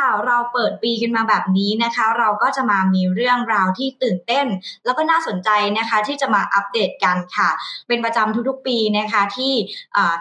ค่ะ เราเปิดปีกันมาแบบนี้นะคะ เราก็จะมามีเรื่องราวที่ตื่นเต้น แล้วก็น่าสนใจนะคะที่จะมาอัปเดตกันค่ะ เป็นประจำทุกๆปีนะคะที่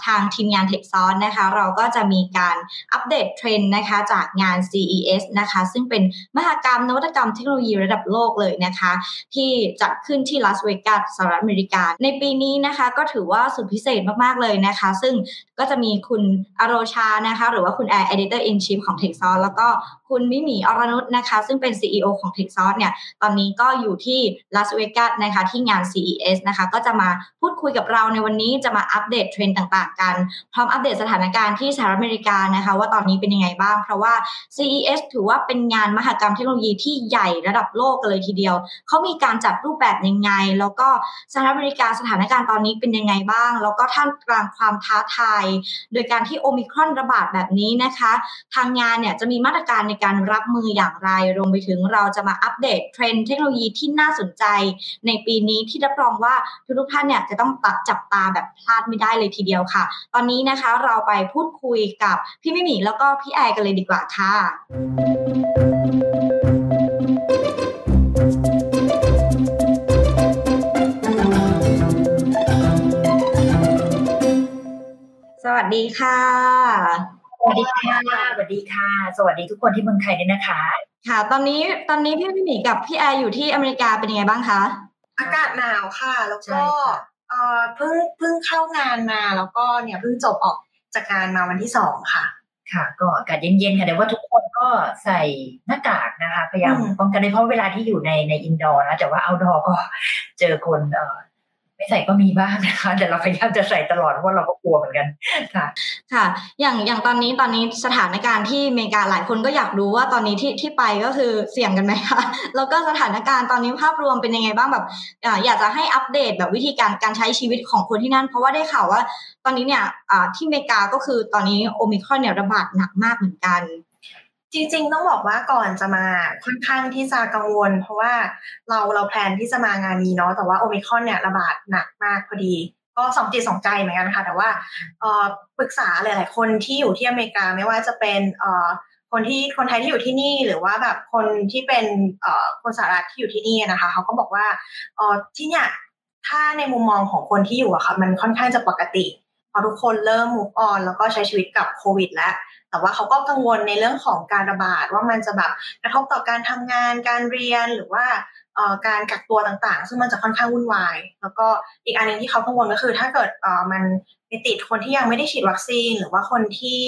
ทางทีมงานเทคซอนนะคะ เราก็จะมีการอัปเดตเทรนด์นะคะจากงาน CES นะคะ ซึ่งเป็นมหกรรมนวัตกรรมเทคโนโลยีระดับโลกเลยนะคะ ที่จัดขึ้นที่ลาสเวกัสสหรัฐอเมริกา ในปีนี้นะคะก็ถือว่าสุดพิเศษมากๆเลยนะคะ ซึ่งก็จะมีคุณอโรชานะคะ หรือว่าคุณแอร์ Editor in Chief ของ t e c h s o แล้วก็คุณมิมีอรนุชนะคะ ซึ่งเป็น CEO ของ t e c h s เนี่ยตอนนี้ก็อยู่ที่ลาสเวกัสนะคะที่งาน CES นะคะ ก็จะมาพูดคุยกับเราในวันนี้จะมาอัปเดตเทรนด์ต่างๆ กัน พร้อมอัปเดตสถานการณ์ที่สหรัฐอเมริกานะคะ ว่าตอนนี้เป็นยังไงบ้าง เพราะว่า CES ถือว่าเป็นงานมหกรรมเทคโนโลยีที่ใหญ่ระดับโลกกันเลยทีเดียว เขามีการจัดรูปแบบยังไง แล้วก็สหรัฐอเมริกาสถานการณ์ตอนนี้เป็นยังไงบ้าง แล้วก็ท่ามกลางความท้าทาย โดยการที่โอมิครอนระบาดแบบนี้นะคะ ทางงานเนี่ยจะมีมาตรการในการรับมืออย่างไร รวมไปถึงเราจะมาอัปเดตเทรนด์เทคโนโลยีที่น่าสนใจ ในปีนี้ที่รับรองว่าทุกท่านเนี่ยจะต้องตัดจับตาแบบพลาดไม่ได้เลยทีเดียวค่ะ ตอนนี้นะคะเราไปพูดคุยกับพี่มิมีแล้วก็พี่แอร์กันเลยดีกว่าค่ะสวัสดีค่ะ สวัสดีค่ะสวัสดีค่ะ สวัสดีทุกคนที่เมืองไทยด้วยนะคะ ค่ะ ตอนนี้ตอนนี้พี่พี่หมีกับพี่แอร์อยู่ที่อเมริกาเป็นยังไงบ้างคะ อากาศหนาวค่ะ แล้วก็เอ่อเพิ่งเพิ่งเข้างานมาแล้วก็เนี่ยเพิ่งจบออกจากงานมาวันที่สองค่ะ ค่ะ ก็อากาศเย็นๆค่ะแต่ว่าทุกคนก็ใส่หน้ากากนะคะพยายามป้องกันได้เพราะเวลาที่อยู่ในในอินดอร์นะแต่ว่าเอาดอร์ก็เจอคนเอ่อ ไม่ใส่ก็มีบ้างนะคะแต่เราพยายามจะใส่ตลอดเพราะเราก็กลัวเหมือนกันค่ะ ค่ะ อย่างอย่างตอนนี้ตอนนี้สถานการณ์ที่อเมริกาหลายคนก็อยากรู้ว่าตอนนี้ที่ที่ไปก็คือเสี่ยงกันไหมคะแล้วก็สถานการณ์ตอนนี้ภาพรวมเป็นยังไงบ้างแบบอยากจะให้อัปเดตแบบวิธีการการใช้ชีวิตของคนที่นั่น เพราะว่าได้ข่าวว่า ตอนนี้เนี่ยที่อเมริกาก็คือตอนนี้โอมิครอนเนี่ยระบาดหนักมากเหมือนกัน จริงๆ ต้องบอกว่าก่อนจะมาค่อนข้างที่จะกังวล เพราะว่าเราเรา plan ที่จะมางานนี้เนาะแต่ว่าโอมิครอนเนี่ยระบาดหนักมากพอดี ก็สองจิตสองใจเหมือนกันค่ะ แต่ว่าปรึกษาหลาย ๆ คนที่อยู่ที่อเมริกาไม่ว่าจะเป็นคนที่คนไทยที่อยู่ที่นี่หรือว่าแบบคนที่เป็นคนสหรัฐที่อยู่ที่นี่นะคะ เขาก็บอกว่าที่เนี่ยถ้าในมุมมองของคนที่อยู่อะค่ะมันค่อนข้างจะปกติพอทุกคนเริ่ม move on แล้วก็ใช้ชีวิตกับโควิด แล้ว แต่ว่าเขาก็กังวลในเรื่องของการระบาดว่ามันจะแบบกระทบต่อการทำงานการเรียนหรือว่าการกักตัวต่างๆ ซึ่งมันจะค่อนข้างวุ่นวาย แล้วก็อีกอันนึงที่เขากังวลก็คือ ถ้าเกิดมันไปติดคนที่ยังไม่ได้ฉีดวัคซีน หรือว่าคนที่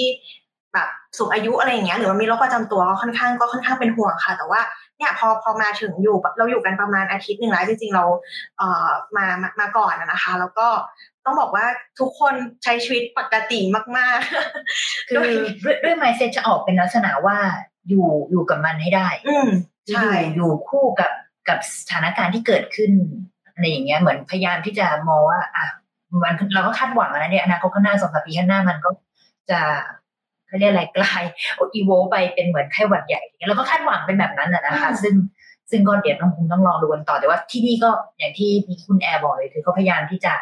แบบสูงอายุอะไรอย่างเงี้ยหรือว่ามีโรคประจำตัวก็ค่อนข้างก็ค่อนข้างเป็นห่วงค่ะ แต่ว่าเนี่ยพอพอมาถึงอยู่เราอยู่กันประมาณอาทิตย์หนึ่งแล้วจริงๆเราเอ่อมามาก่อนนะคะ แล้วก็ต้องบอกว่าทุกคนใช้ชีวิตปกติมากๆ คือด้วยไมเซ็ตจะออกเป็นลักษณะว่าอยู่อยู่กับมันให้ได้ อืใช่อยู่คู่กับกับสถานการณ์ที่เกิดขึ้นอะไรอย่างเงี้ยเหมือนพยายามที่จะมองว่าอะมันเราก็คาดหวังนะเนี่ยอนาคตข้างหน้าสองสามปีข้างหน้ามันก็จะ เขาเรียกอะไรกลายอีโวไปเป็นเหมือนไข้หวัดใหญ่แล้วก็คาดหวังเป็นแบบนั้นนะคะ ซึ่งซึ่งก็เดี๋ยวต้องคงต้องลองดูกันต่อแต่ว่าที่นี่ก็อย่างที่มีคุณแอร์บอกเลยคือเขาพยายามที่จะ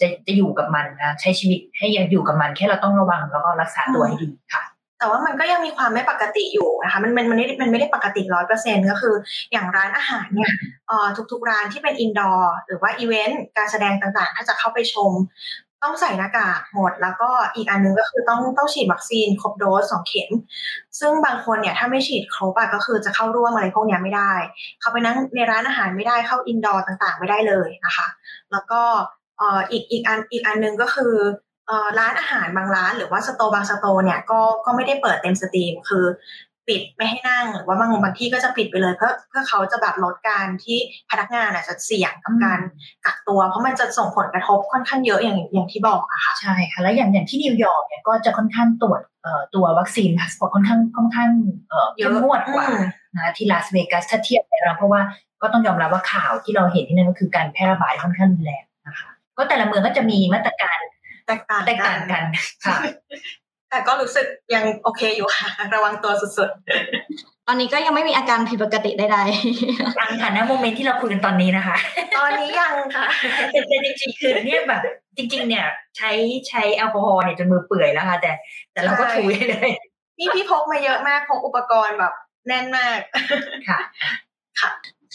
จะจะอยู่กับมันนะใช้ชีวิตให้ยังอยู่กับมันแค่เราต้องระวังแล้วก็รักษาตัวให้ดีค่ะแต่ว่ามันก็ยังมีความไม่ปกติอยู่นะคะมันมันมันไม่มันไม่ได้ปกติร้อยเปอร์เซ็นก็คือ อย่างร้านอาหารเนี่ยทุกๆร้านที่เป็น indoor หรือว่าอีเวนต์การแสดงต่างๆ ถ้าจะเข้าไปชม ต้องใส่หน้ากากหมด แล้วก็อีกอันนึงก็คือต้องต้องฉีดวัคซีนครบโดสสองเข็ม ซึ่งบางคนเนี่ยถ้าไม่ฉีดครบอะก็คือจะเข้าร่วมอะไรพวกนี้ไม่ได้ เข้าไปนั่งในร้านอาหารไม่ได้เข้า indoor ต่างๆ ไม่ได้เลยนะคะ แล้วก็เอ่ออีกอีกอันอีกอันนึงก็คือเอ่อร้านอาหารบางร้าน หรือว่า store บาง store เนี่ยก็ก็ไม่ได้เปิดเต็มสตรีม คือ ปิดไม่ให้นั่งหรือว่าบางบางที่ก็จะปิดไปเลยเพื่อเพื่อเขาจะแบบลดการที่พนักงานอาจจะเสี่ยงกับการกักตัว เพราะมันจะส่งผลกระทบค่อนข้างเยอะอย่างอย่างที่บอกอะค่ะใช่ค่ะแล้วอย่างอย่างที่นิวยอร์กเนี่ยก็จะค่อนข้างตรวจเอ่อตัว vaccine passport ค่อนข้างค่อนข้างเอ่อเข้มงวดกว่านะที่ลาสเวกัสถ้าเทียบไปแล้วเพราะว่าก็ต้องยอมรับว่าข่าวที่เราเห็นที่นั่นก็คือการแพร่ระบาดค่อนข้างรุนแรงนะคะก็แต่ละเมืองก็จะมีมาตรการแตกต่างแตกต่างกันค่ะ แต่ก็รู้สึกยังโอเคอยู่ค่ะ ระวังตัวสุดๆ ตอนนี้ก็ยังไม่มีอาการผิดปกติใดๆยังค่ะณโมเมนต์ที่เราคุยกันตอนนี้นะคะ ตอนนี้ยังค่ะแต่จริงๆคือเนี่ยแบบ จริง ๆ เนี่ย ใช้ใช้แอลกอฮอล์เนี่ยจนมือเปื่อยแล้วค่ะ แต่แต่เราก็ถูเลยพี่พี่พกมาเยอะมากพกอุปกรณ์แบบแน่นมากค่ะค่ะ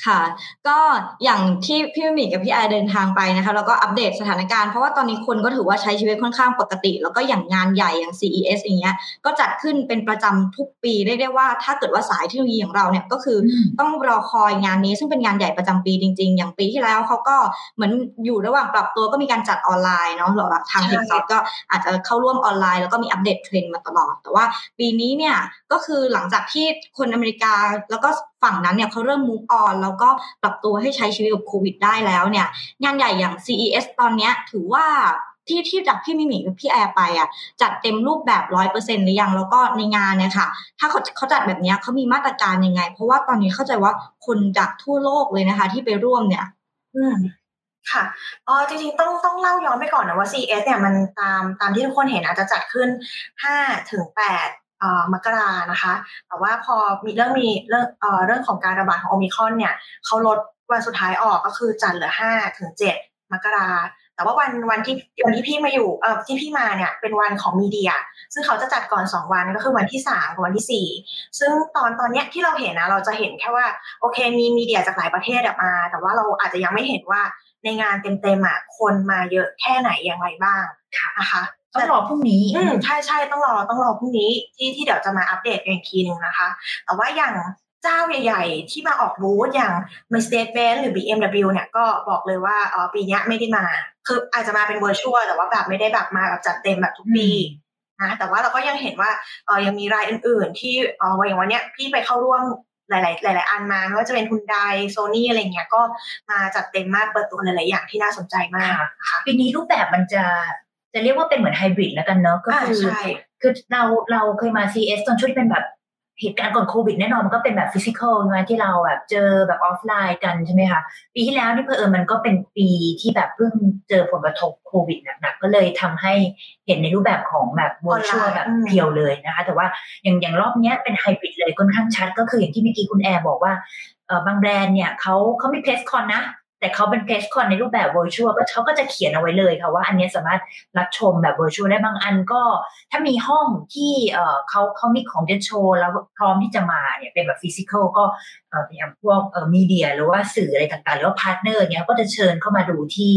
ค่ะ ก็อย่างที่พี่หมีกับพี่ไอเดินทางไปนะคะ แล้วก็อัปเดตสถานการณ์ เพราะว่าตอนนี้คนก็ถือว่าใช้ชีวิตค่อนข้างปกติ แล้วก็อย่างงานใหญ่อย่าง CES อย่างเงี้ย ก็จัดขึ้นเป็นประจำทุกปีเรียกได้ว่า ถ้าเกิดว่าสายเทคโนโลยีอย่างเราเนี่ยก็คือต้องรอคอยงานนี้ซึ่งเป็นงานใหญ่ประจำปีจริง ๆ อย่างปีที่แล้วเขาก็เหมือนอยู่ระหว่างปรับตัวก็มีการจัดออนไลน์เนาะหรือทาง Techsauce ก็อาจจะเข้าร่วมออนไลน์แล้วก็มีอัปเดตเทรนด์มาตลอด แต่ว่าปีนี้เนี่ยก็คือหลังจากที่คนอเมริกาแล้วก็ ฝั่งนั้นเนี่ยเขาเริ่มมูฟออนแล้วก็ปรับตัวให้ใช้ชีวิตกับโควิดได้แล้วเนี่ยงานใหญ่อย่าง CES ตอนนี้ถือว่าที่ที่จากพี่มิมิกับพี่แอร์ไปอะจัดเต็มรูปแบบร้อยเปอร์เซ็นต์หรือยังแล้วก็ในงานเนี่ยค่ะ ถ้าเขาเขาจัดแบบนี้เขามีมาตรการยังไง เพราะว่าตอนนี้เข้าใจว่าคนจากทั่วโลกเลยนะคะ ที่ไปร่วมเนี่ย อืมค่ะอ๋อจริงๆ ต้องต้องเล่าย้อนไปก่อนนะว่า CES เนี่ยมันตามตามที่ทุกคนเห็นอาจจะจัดขึ้นห้าถึงแปด มกรานะคะ แต่ว่าพอมีเรื่องมีเรื่องเรื่องของการระบาดของโอมิคอนเนี่ยเขาลดวันสุดท้ายออกก็คือจันเหลือห้าถึงเจ็ดมกราแต่ว่าวันวันที่วันที่พี่มาอยู่เอ่อที่พี่มาเนี่ยเป็นวันของมีเดีย ซึ่งเขาจะจัดก่อนสองวันก็คือวันที่สามกับวันที่สี่ซึ่งตอนตอนเนี้ยที่เราเห็นนะเราจะเห็นแค่ว่าโอเคมีมีเดียจากหลายประเทศมา แต่ว่าเราอาจจะยังไม่เห็นว่าในงานเต็มๆอะคนมาเยอะแค่ไหนอย่างไรบ้างนะคะ ต้องรอพรุ่งนี้อืมใช่ใช่ต้องรอต้องรอพรุ่งนี้ที่ที่เดี๋ยวจะมาอัปเดตอีกทีหนึ่งนะคะ แต่ว่าอย่างเจ้าใหญ่ ๆ ที่มาออกบูธอย่าง Mercedes-Benz หรือ BMW เนี่ยก็บอกเลยว่าอ๋อปีนี้ไม่ได้มา คืออาจจะมาเป็นเวอร์ชวลแต่ว่าแบบไม่ได้แบบมาแบบจัดเต็มแบบทุกปีนะแต่ว่าเราก็ยังเห็นว่าเออยังมีรายอื่น ๆ ที่เอออย่างวันเนี้ยพี่ไปเข้าร่วมหลาย ๆ หลาย ๆ อันมาไม่ว่าจะเป็นทุนไดโซนี่อะไรเงี้ยก็มาจัดเต็มมากเปิดตัวหลาย ๆ อย่างที่น่าสนใจมากค่ะปีนี้รูปแบบมันจะ จะเรียกว่าเป็นเหมือนไฮบริดแล้วกันเนาะก็คือคือเราเราเคยมา CES ตอนช่วงที่เป็นแบบเหตุการณ์ก่อนโควิดแน่นอนมันก็เป็นแบบ physical ใช่ไหมที่เราแบบเจอแบบออฟไลน์กันใช่ไหมคะปีที่แล้วนี่เพอเออมันก็เป็นปีที่แบบเพิ่งเจอผลกระทบโควิดหนักๆก็เลยทำให้เห็นในรูปแบบของแบบ virtual แบบ pure เลยนะคะ แต่ว่าอย่างอย่างรอบนี้เป็นไฮบริดเลยค่อนข้างชัด ก็คืออย่างที่เมื่อกี้คุณแอร์บอกว่าเออบางแบรนด์เนี่ยเขาเขามี press con นะ แต่เขาเป็น press con ในรูปแบบ virtual ก็เขาก็จะเขียนเอาไว้เลยค่ะว่าอันนี้สามารถรับชมแบบ virtual ได้บางอันก็ ถ้ามีห้องที่เอ่อเขาเขามีของจะโชว์แล้วพร้อมที่จะมาเนี่ยเป็นแบบ physical ก็เอ่ออย่างพวกเอ่อมีเดียหรือว่าสื่ออะไรต่างๆ หรือว่าพาร์ทเนอร์เนี่ยก็จะเชิญเข้ามาดูที่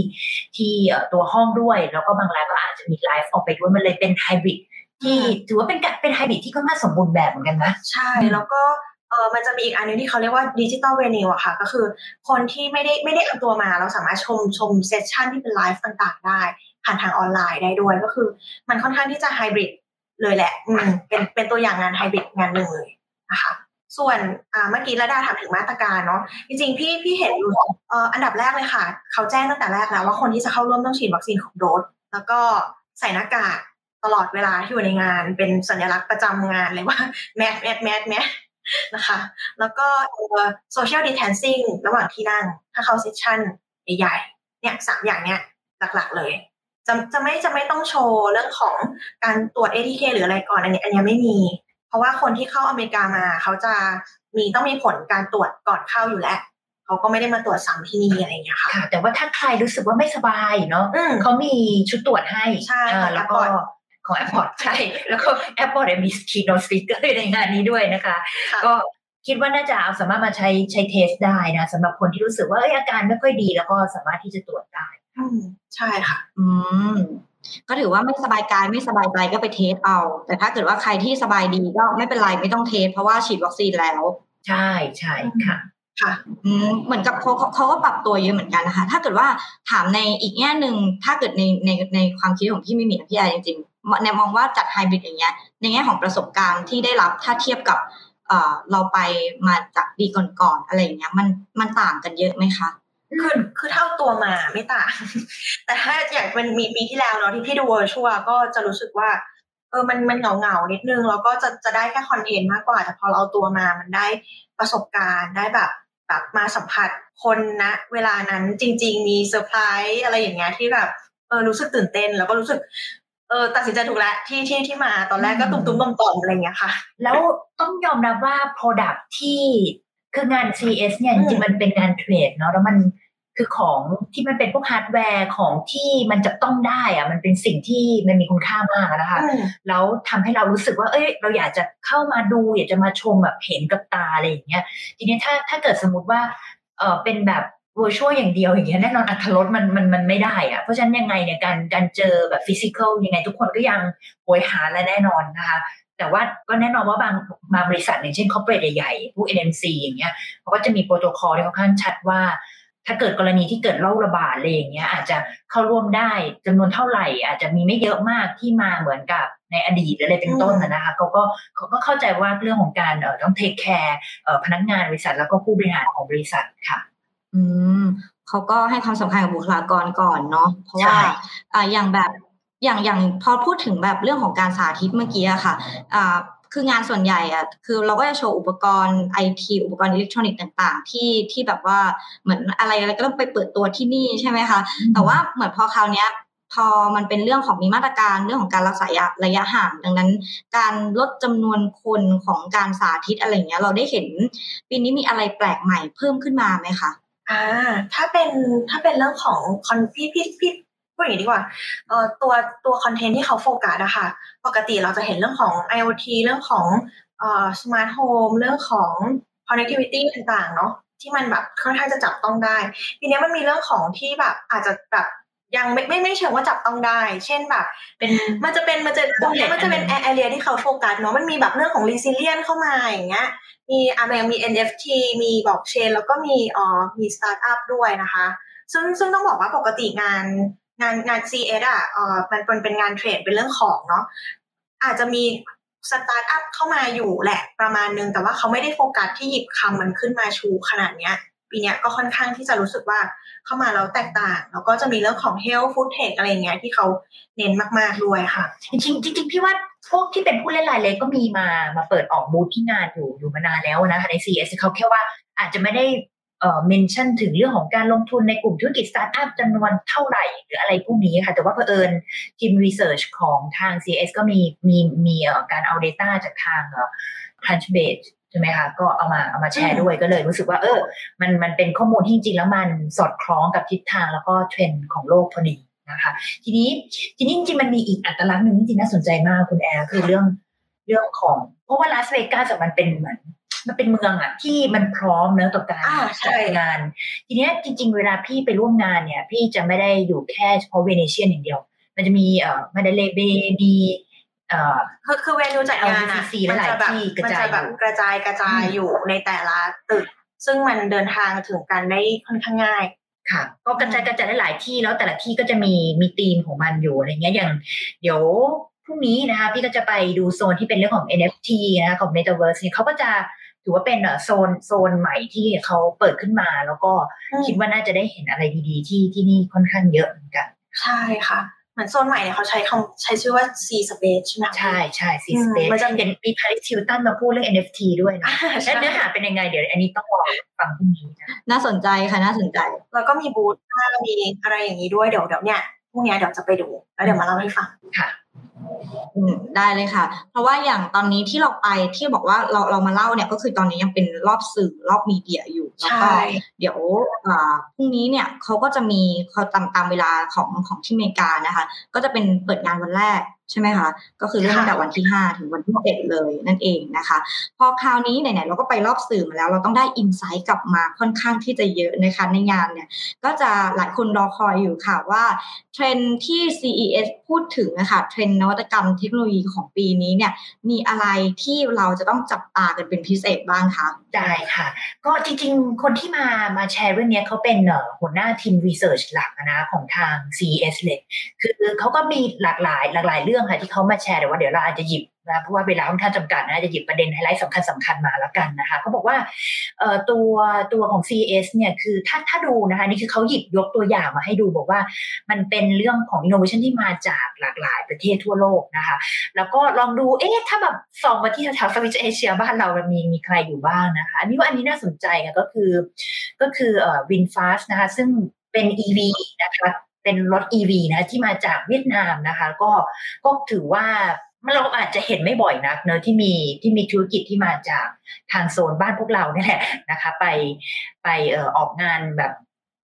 ที่ตัวห้องด้วย แล้วก็บางรายก็อาจจะมีไลฟ์ออกไปด้วยมันเลยเป็นไฮบริดที่ถือว่าเป็นเป็นไฮบริดที่ก็น่าสมบูรณ์แบบเหมือนกันนะ ใช่แล้วก็ เออมันจะมีอีกอันนึงที่เขาเรียกว่า digital venue อะค่ะ ก็คือคนที่ไม่ได้ไม่ได้เอาตัวมาเราสามารถชมชม session ที่เป็นไลฟ์ต่างๆ ได้ ผ่านทางออนไลน์ได้ด้วยก็คือ มันค่อนข้างที่จะไฮบริดเลยแหละอืมเป็นเป็นตัวอย่างงานไฮบริดงานหนึ่งเลยนะคะส่วนอ่าเมื่อกี้ระดาถามถึงมาตรการเนาะจริงๆพี่พี่เห็นอยู่อ่ออันดับแรกเลยค่ะ เขาแจ้งตั้งแต่แรกแล้วว่าคนที่จะเข้าร่วมต้องฉีดวัคซีนสองโดสแล้วก็ใส่หน้ากากตลอดเวลาที่อยู่ในงาน เป็นสัญลักษณ์ประจำงานเลยว่าแมสแมสแมสแมส นะคะ แล้วก็ social distancing ระหว่างที่นั่ง ถ้าเขา session ใหญ่ๆเนี่ยสามอย่างเนี้ยหลักๆเลยจะจะไม่จะไม่ต้องโชว์เรื่องของการตรวจ ATK หรืออะไรก่อนอันนี้อันนี้ไม่มี เพราะว่าคนที่เข้าอเมริกามา เขาจะมีต้องมีผลการตรวจก่อนเข้าอยู่แล้วเขาก็ไม่ได้มาตรวจซ้ำที่นี่อะไรอย่างเงี้ยค่ะ แต่ว่าถ้าใครรู้สึกว่าไม่สบายเนาะเขามีชุดตรวจให้ใช่แล้วก็ ของ Abbott ใช่ แล้วก็ Abbott มี keynote speaker ในงานนี้ด้วยนะคะ ก็คิดว่าน่าจะเอาสามารถมาใช้ใช้ test ได้นะสำหรับคนที่รู้สึกว่าอาการไม่ค่อยดี แล้วก็สามารถที่จะตรวจได้อืมใช่ค่ะ อืมก็ถือว่าไม่สบายกายไม่สบายใจก็ไป test เอา แต่ถ้าเกิดว่าใครที่สบายดีก็ไม่เป็นไรไม่ต้อง test เพราะว่าฉีดวัคซีนแล้ว ใช่ใช่ค่ะค่ะเหมือนกับเขาเขาก็ปรับตัวเยอะเหมือนกันนะคะ ถ้าเกิดว่าถามในอีกแง่หนึ่งถ้าเกิดในในในความคิดของพี่มิมีพี่แอจริง ในมองว่าจัดไฮบริดอย่างเงี้ยในแง่ของประสบการณ์ที่ได้รับถ้าเทียบกับเราไปมาจากปีก่อนๆอะไรอย่างเงี้ยมันมันต่างกันเยอะไหมคะคือคือเท่าตัวมาไม่ต่างแต่ถ้าอย่างเป็นมีปีที่แล้วเนาะที่พี่ดูเวอร์ชัวก็จะรู้สึกว่าเออมันมันเหงาเหงานิดนึงแล้วก็จะจะได้แค่คอนเทนต์มากกว่า แต่พอเราเอาตัวมามันได้ประสบการณ์ได้แบบแบบมาสัมผัสคนนะเวลานั้นจริง ๆ มีเซอร์ไพรส์อะไรอย่างเงี้ยที่แบบเออรู้สึกตื่นเต้น แล้วก็รู้สึก เออตัดสินใจถูกแล้วที่ที่ที่มาตอนแรกก็ตุ้มตุ้มต่อมต่อมอะไรอย่างเงี้ยค่ะ แล้วต้องยอมรับว่า Product ที่คืองาน CES เนี่ยจริงๆมันเป็นงาน trade เนาะแล้วมันคือของที่มันเป็นพวกฮาร์ดแวร์ของที่มันจับต้องได้อะมันเป็นสิ่งที่มันมีคุณค่ามากนะคะแล้วทำให้เรารู้สึกว่า เอ้ย เราอยากจะเข้ามาดู อยากจะมาชมแบบเห็นกับตาอะไรอย่างเงี้ยทีนี้ถ้าถ้าเกิดสมมติว่าเออเป็นแบบ virtual อย่างเดียวอย่างเงี้ยแน่นอนอรรถรสมันมันมันไม่ได้อะเพราะฉะนั้นยังไงเนี่ยการการเจอแบบ physical ยังไงทุกคนก็ยังโหยหาและแน่นอนนะคะแต่ว่าก็แน่นอนว่าบางบางบริษัทอย่างเช่น corporate ใหญ่ๆพวก MNC อย่างเงี้ยเขาก็จะมีโปรโตคอลที่ค่อนข้างชัดว่า ถ้าเกิดกรณีที่เกิดโรคระบาดอะไรอย่างเงี้ยอาจจะเข้าร่วมได้จำนวนเท่าไหร่ อาจจะมีไม่เยอะมากที่มาเหมือนกับในอดีตอะไรเป็นต้นนะคะเขาก็เขาก็เข้าใจว่าเรื่องของการเอ่อต้อง take care พนักงานบริษัทแล้วก็ผู้บริหารของบริษัทค่ะ อืมเขาก็ให้ความสำคัญกับบุคลากรก่อนเนาะเพราะว่าอ่าอย่างแบบอย่างอย่างพอพูดถึงแบบเรื่องของการสาธิตเมื่อกี้อะค่ะอ่าคืองานส่วนใหญ่อะคือเราก็จะโชว์อุปกรณ์ไอทีอุปกรณ์อิเล็กทรอนิกส์ต่างๆ ที่ที่แบบว่าเหมือนอะไรอะไรก็ต้องไปเปิดตัวที่นี่ใช่ไหมคะแต่ว่าเหมือนพอคราวเนี้ยพอมันเป็นเรื่องของมีมาตรการเรื่องของการรักษาระยะห่าง ดังนั้น การลดจำนวนคนของการสาธิตอะไรเงี้ย เราได้เห็นปีนี้มีอะไรแปลกใหม่เพิ่มขึ้นมาไหมคะ อ่า ถ้าเป็นถ้าเป็นเรื่องของคอนพี่พี่พี่พูดอย่างนี้ดีกว่าเอ่อตัวตัวคอนเทนต์ที่เขาโฟกัสอะค่ะ ปกติเราจะเห็นเรื่องของ IoT เรื่องของเอ่อสมาร์ทโฮมเรื่องของ connectivity ต่างๆ เนาะที่มันแบบค่อนข้างจะจับต้องได้ ทีนี้มันมีเรื่องของที่แบบอาจจะแบบ ยังไม่ไม่ไม่เชิงว่าจับต้องได้ เช่นแบบ เป็นมันจะเป็นมันจะตรงนี้มันจะเป็น area ที่เขาโฟกัสเนาะมันมีแบบเรื่องของ resilient เข้ามาอย่างเงี้ย มีอะมันยังมี NFT มีบล็อกเชนแล้วก็มีเอ่อมีสตาร์ทอัพด้วยนะคะ ซึ่งซึ่งต้องบอกว่าปกติงานงานงาน CES อะเอ่อมันเป็นเป็นงาน trade เป็นเรื่องของเนาะอาจจะมีสตาร์ทอัพเข้ามาอยู่แหละประมาณนึง แต่ว่าเขาไม่ได้โฟกัสที่หยิบคำมันขึ้นมาชูขนาดเนี้ย ปีเนี้ยก็ค่อนข้างที่จะรู้สึกว่าเข้ามาแล้วแตกต่าง แล้วก็จะมีเรื่องของ health food tech อะไรอย่างเงี้ยที่เขาเน้นมากๆด้วยค่ะ จริงจริงพี่ว่าพวกที่เป็นผู้เล่นรายเล็กก็มีมามาเปิดออกบูธที่งานอยู่อยู่มานานแล้วนะคะใน CES เขาแค่ว่าอาจจะไม่ได้เอ่อ mention ถึงเรื่องของการลงทุนในกลุ่มธุรกิจสตาร์ทอัพจำนวนเท่าไหร่ หรืออะไรพวกนี้ค่ะ แต่ว่าเผอิญทีม research ของทาง CES ก็มีมีมีเอ่อการเอา Data จากทางเอ่อ Crunchbase ใช่ไหมคะก็เอามาเอามาแชร์ด้วยก็เลยรู้สึกว่า เออ มันมันเป็นข้อมูลที่จริงๆแล้วมันสอดคล้องกับทิศทางแล้วก็เทรนด์ของโลกพอดีนะคะทีนี้ทีนี้จริงๆมันมีอีกอัตลักษณ์หนึ่งที่น่าสนใจมากคุณแอร์คือเรื่องเรื่องของ เพราะว่าลาสเวกัสมันเป็นเหมือนมันเป็นเมืองอะที่มันพร้อมเนอะต่อการอ่าใช่จัดงาน ทีเนี้ยจริง ๆ เวลาพี่ไปร่วมงานเนี่ย พี่จะไม่ได้อยู่แค่เฉพาะ Venetian อย่างเดียว มันจะมีเอ่อมาเดเลเบมีเอ่อ คือคือเวนูจัดงานอะ LCC มัหลายจะแบบที่กระมันจายจะแบบอยู่กระจายกระจายอืมอยู่ในแต่ละตึก ซึ่งมันเดินทางถึงกันได้ค่อนข้างง่ายค่ะ ก็กระจายกระจายได้หลายที่แล้วแต่ละที่ก็จะมีมีธีมของมันอยู่อะไรเงี้ยอย่าง เดี๋ยวพรุ่งนี้นะคะพี่ก็จะไปดูโซนที่เป็นเรื่องของ NFT นะคะของ Metaverse เนี่ยเขาก็จะถือว่าเป็นเอ่อโซนโซนใหม่ที่เขาเปิดขึ้นมา แล้วก็อืมคิดว่าน่าจะได้เห็นอะไรดีๆ ที่ที่นี่ค่อนข้างเยอะเหมือนกัน ใช่ค่ะ เหมือนโซนใหม่เนี่ยเขาใช้คำใช้ชื่อว่า C Space ใช่ไหมคะใช่ใช่ซีอืมสเปซมันจะเห็นมีพาริสทิลตันมาพูดเรื่อง NFT ด้วยนะอ่าและใช่เนื้อหาเป็นยังไงเดี๋ยวอันนี้ต้องรอฟังพรุ่งนี้นะน่าสนใจค่ะน่าสนใจ แล้วก็มีบูธถ้ามีอะไรอย่างนี้ด้วยเดี๋ยวเดี๋ยวเนี่ยพรุ่งเนี้ยเดี๋ยวจะไปดู แล้วเดี๋ยวมาเล่าให้ฟังค่ะอืม ได้เลยค่ะ เพราะว่าอย่างตอนนี้ที่เราไปที่บอกว่าเราเรามาเล่าเนี่ยก็คือตอนนี้ยังเป็นรอบสื่อรอบมีเดียอยู่แล้วก็ใช่เดี๋ยวอ่าพรุ่งนี้เนี่ยเขาก็จะมีเขาตามตามเวลาของของที่อเมริกานะคะ ก็จะเป็นเปิดงานวันแรก ใช่ไหมคะ ก็คือเริ่มตั้งแต่วันที่ห้าถึงวันที่เจ็ดเลยนั่นเองนะคะ พอคราวนี้ไหนๆเราก็ไปรอบสื่อมาแล้ว เราต้องได้อินไซต์กลับมาค่อนข้างที่จะเยอะนะคะในงานเนี่ย ก็จะหลายคนรอคอยอยู่ค่ะว่าเทรนด์ที่ CES พูดถึงนะคะเทรนด์นวัตกรรมเทคโนโลยีของปีนี้เนี่ยมีอะไรที่เราจะต้องจับตากันเป็นพิเศษบ้างคะได้ค่ะ ก็จริงๆ คนที่มามาแชร์เรื่องเนี้ยเขาเป็นเอ่อหัวหน้าทีมรีเสิร์ชหลักนะของทาง CES เลยคือเขาก็มีหลากหลายหลากหลายเรื่องค่ะที่เขามาแชร์แต่ว่าเดี๋ยวเราอาจจะหยิบนะเพราะว่าเวลาค่อนข้างจำกัดนะจะหยิบประเด็นไฮไลท์สำคัญสำคัญมาแล้วกันนะคะเขาบอกว่าตัวตัวของ CES เนี่ยคือถ้าถ้าดูนะคะนี่คือเขาหยิบยกตัวอย่างมาให้ดูบอกว่ามันเป็นเรื่องของ innovation ที่มาจากหลากหลายประเทศทั่วโลกนะคะแล้วก็ลองดูเอ๊ะถ้าแบบส่องมาที่แถวๆ Southeast Asia บ้านเรามันมีมีใครอยู่บ้างนะคะอันนี้ว่าอันนี้น่าสนใจค่ะก็คือก็คือเอ่อ VinFast นะคะซึ่งเป็น EV นะคะ เป็นรถ EV นะที่มาจากเวียดนามนะคะ ก็ก็ถือว่าเราอาจจะเห็นไม่บ่อยนักเนอะที่มีที่มีธุรกิจที่มาจากทางโซนบ้านพวกเราเนี่ยแหละนะคะ ไปไปเอ่อออกงานแบบ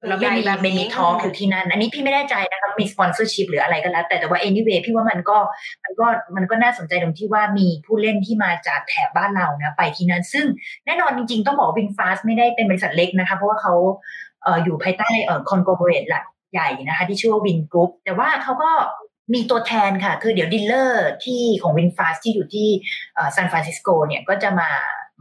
แล้วไม่มีใหญ่แบบนี้ไม่มี talk อยู่ที่นั่น อันนี้พี่ไม่แน่ใจนะคะมี sponsorship หรืออะไรก็แล้ว แต่แต่ว่า anyway พี่ว่ามันก็มันก็มันก็น่าสนใจตรงที่ว่ามีผู้เล่นที่มาจากแถบบ้านเรานะ ไปที่นั่น ซึ่งแน่นอนจริงๆ ต้องบอก VinFast ไม่ได้เป็นบริษัทเล็กนะคะ เพราะว่าเขาเอ่ออยู่ภายใต้เอ่อ conglomerate หลัก ใหญ่นะคะที่ชื่อว่า Vingroup แต่ว่าเขาก็มีตัวแทนค่ะ คือเดี๋ยว dealer ที่ของ VinFast ที่อยู่ที่ซานฟรานซิสโกเนี่ยก็จะมา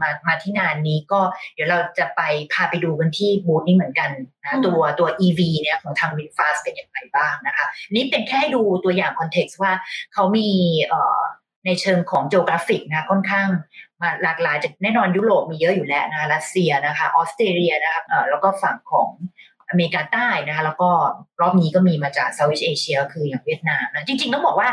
มามาที่งานนี้ก็เดี๋ยวเราจะไปพาไปดูกันที่บูธนี้เหมือนกันนะตัวตัว EV เนี่ยของทาง VinFast เป็นอย่างไรบ้างนะคะ นี่เป็นแค่ให้ดูตัวอย่าง context ว่าเขามีเอ่อในเชิงของ geographic นะค่อนข้างมาหลากหลายจากแน่นอนยุโรปมีเยอะอยู่แล้วนะคะรัสเซียนะคะออสเตรเลียนะคะเอ่อแล้วก็ฝั่งของ อเมริกาใต้นะคะแล้วก็รอบนี้ก็มีมาจาก Southeast Asia คืออย่างเวียดนามนะจริง ๆ ต้องบอกว่า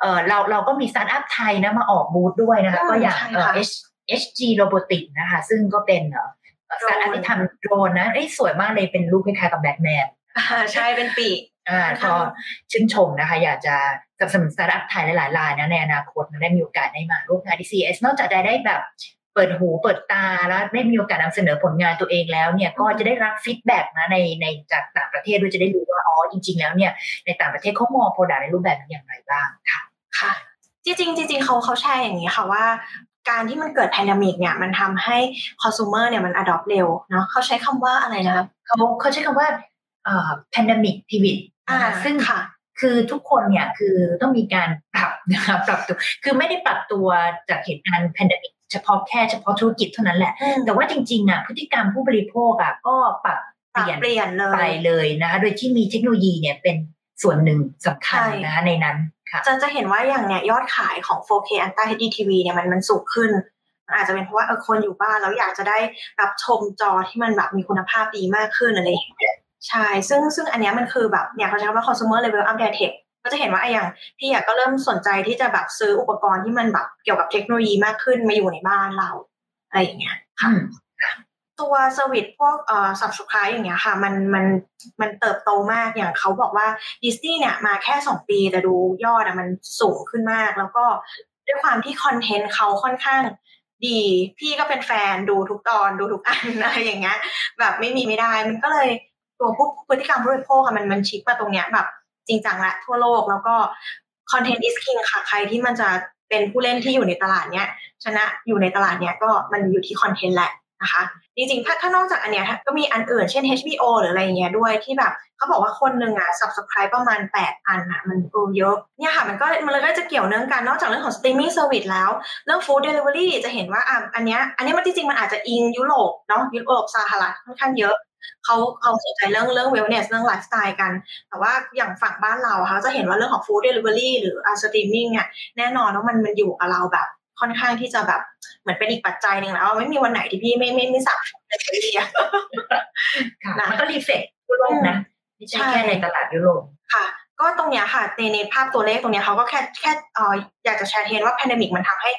เออเราเราก็มีสตาร์ทอัพไทยนะมาออกบูธด้วยนะคะอืมก็อย่างใช่เอ่อค่ะ H HG Robotics นะคะ ซึ่งก็เป็นเอ่อสตาร์ทอัพที่ทำโดรนนะเอ้ยสวยมากเลยเป็นรูปคล้ายๆกับแบทแมนอ่าใช่เป็นปีกอ่าค่ะก็ชื่นชมนะคะ อยากจะสนับสนุนสตาร์ทอัพไทยหลายๆรายนะในอนาคตมันได้มีโอกาสได้มาร่วมงานที่ CES นอกจากจะได้แบบ เปิดหูเปิดตาแล้วได้มีโอกาสนำเสนอผลงานตัวเองแล้วเนี่ยก็จะได้รับ feedback นะในในจากต่างประเทศด้วยจะได้รู้ว่าอ๋อจริง ๆ แล้วเนี่ยในต่างประเทศเขามอง product ในรูปแบบนี้อย่างไรบ้างค่ะค่ะจริงๆจริงๆเขาเขาแชร์อย่างนี้ค่ะว่าการที่มันเกิด pandemic เนี่ยมันทำให้คอน sumer เนี่ยมัน adopt เร็วเนาะเขาใช้คำว่าอะไรนะคะเขาเขาใช้คำว่าเอ่อ pandemic pivot อ่านะคะซึ่งค่ะคือทุกคนเนี่ยคือต้องมีการปรับนะคะปรับตัว คือไม่ได้ปรับตัวจากเหตุการณ์ pandemic เฉพาะแค่เฉพาะธุรกิจเท่านั้นแหละ แต่ว่าจริงๆอะพฤติกรรมผู้บริโภคอะก็ปรับปเปรับลี่ยนเปลี่ยนเลไปยเลยนะคะโดยที่มีเทคโนโลยีเนี่ยเป็นส่วนหนึ่งสำคัญใช่นะคะในนั้นค่ะจะจะเห็นว่าอย่างเนี่ยยอดขายของ 4K Ultra HD TV เนี่ยมันมันสูงขึ้นมันอาจจะเป็นเพราะว่าเออคนอยู่บ้านแล้วอยากจะได้รับชมจอที่มันแบบมีคุณภาพดีมากขึ้นอะไรอย่างเงี้ยใช่ ซึ่งซึ่งอันเนี้ยมันคือแบบเนี่ยเขาใช้คำว่า consumer level up data tech ก็จะเห็นว่าไอ้อย่างพี่อยากก็เริ่มสนใจที่จะแบบซื้ออุปกรณ์ที่มันแบบเกี่ยวกับเทคโนโลยีมากขึ้นมาอยู่ในบ้านเราอะไรอย่างเงี้ยอืมตัวสวิตพวกเอ่อ subscribe อย่างเงี้ยค่ะมันมันมันเติบโตมากอย่างเขาบอกว่าดิสนีย์เนี่ยมาแค่สองปีแต่ดูยอดอะมันสูงขึ้นมาก แล้วก็ด้วยความที่คอนเทนต์เขาค่อนข้างดี พี่ก็เป็นแฟนดูทุกตอนดูทุกอันอะไรอย่างเงี้ยแบบไม่มีไม่ได้ มันก็เลยตัวผู้พฤติกรรมผู้บริโภคอะมันมันชิปมาตรงเนี้ยแบบ จริงจังละทั่วโลกแล้วก็คอนเทนต์ is king ค่ะใครที่มันจะเป็นผู้เล่นที่อยู่ในตลาดเนี้ยชนะอยู่ในตลาดเนี้ยก็มันอยู่ที่คอนเทนต์แหละนะคะจริงๆถ้าถ้านอกจากอันเนี้ยก็มีอันอื่นเช่น HBO หรืออะไรอย่างเงี้ยด้วยที่แบบเขาบอกว่าคนหนึ่งอะ subscribe ประมาณ 8 อันอะ มันเออเยอะเนี่ยค่ะมันก็มันเลยก็จะเกี่ยวเนื่องกันนอกจากเรื่องของ streaming service แล้ว เรื่อง food delivery จะเห็นว่าอะอันเนี้ยอันนี้มันจริงๆมันอาจจะอิงยุโรปเนาะยุโรปสหรัฐค่อนข้างเยอะ เขาเขาสนใจเรื่องเรื่อง wellness เรื่อง lifestyle กัน แต่ว่าอย่างฝั่งบ้านเราค่ะจะเห็นว่าเรื่องของ food delivery หรืออะ streaming เนี่ยแน่นอนว่ามันมันอยู่กับเราแบบค่อนข้างที่จะแบบเหมือนเป็นอีกปัจจัยหนึ่งแล้วไม่มีวันไหนที่พี่ไม่ไม่ไม่สั่งเดลิเวอรี่อะค่ะนะมันก็รีเฟกทั่วโลกนะไม่ใช่ใช่แค่ในตลาดยุโรปค่ะ ก็ตรงเนี้ยค่ะในในภาพตัวเลขตรงเนี้ยเขาก็แค่แค่เอ่ออยากจะแชร์เทรนว่า pandemic มันทำให้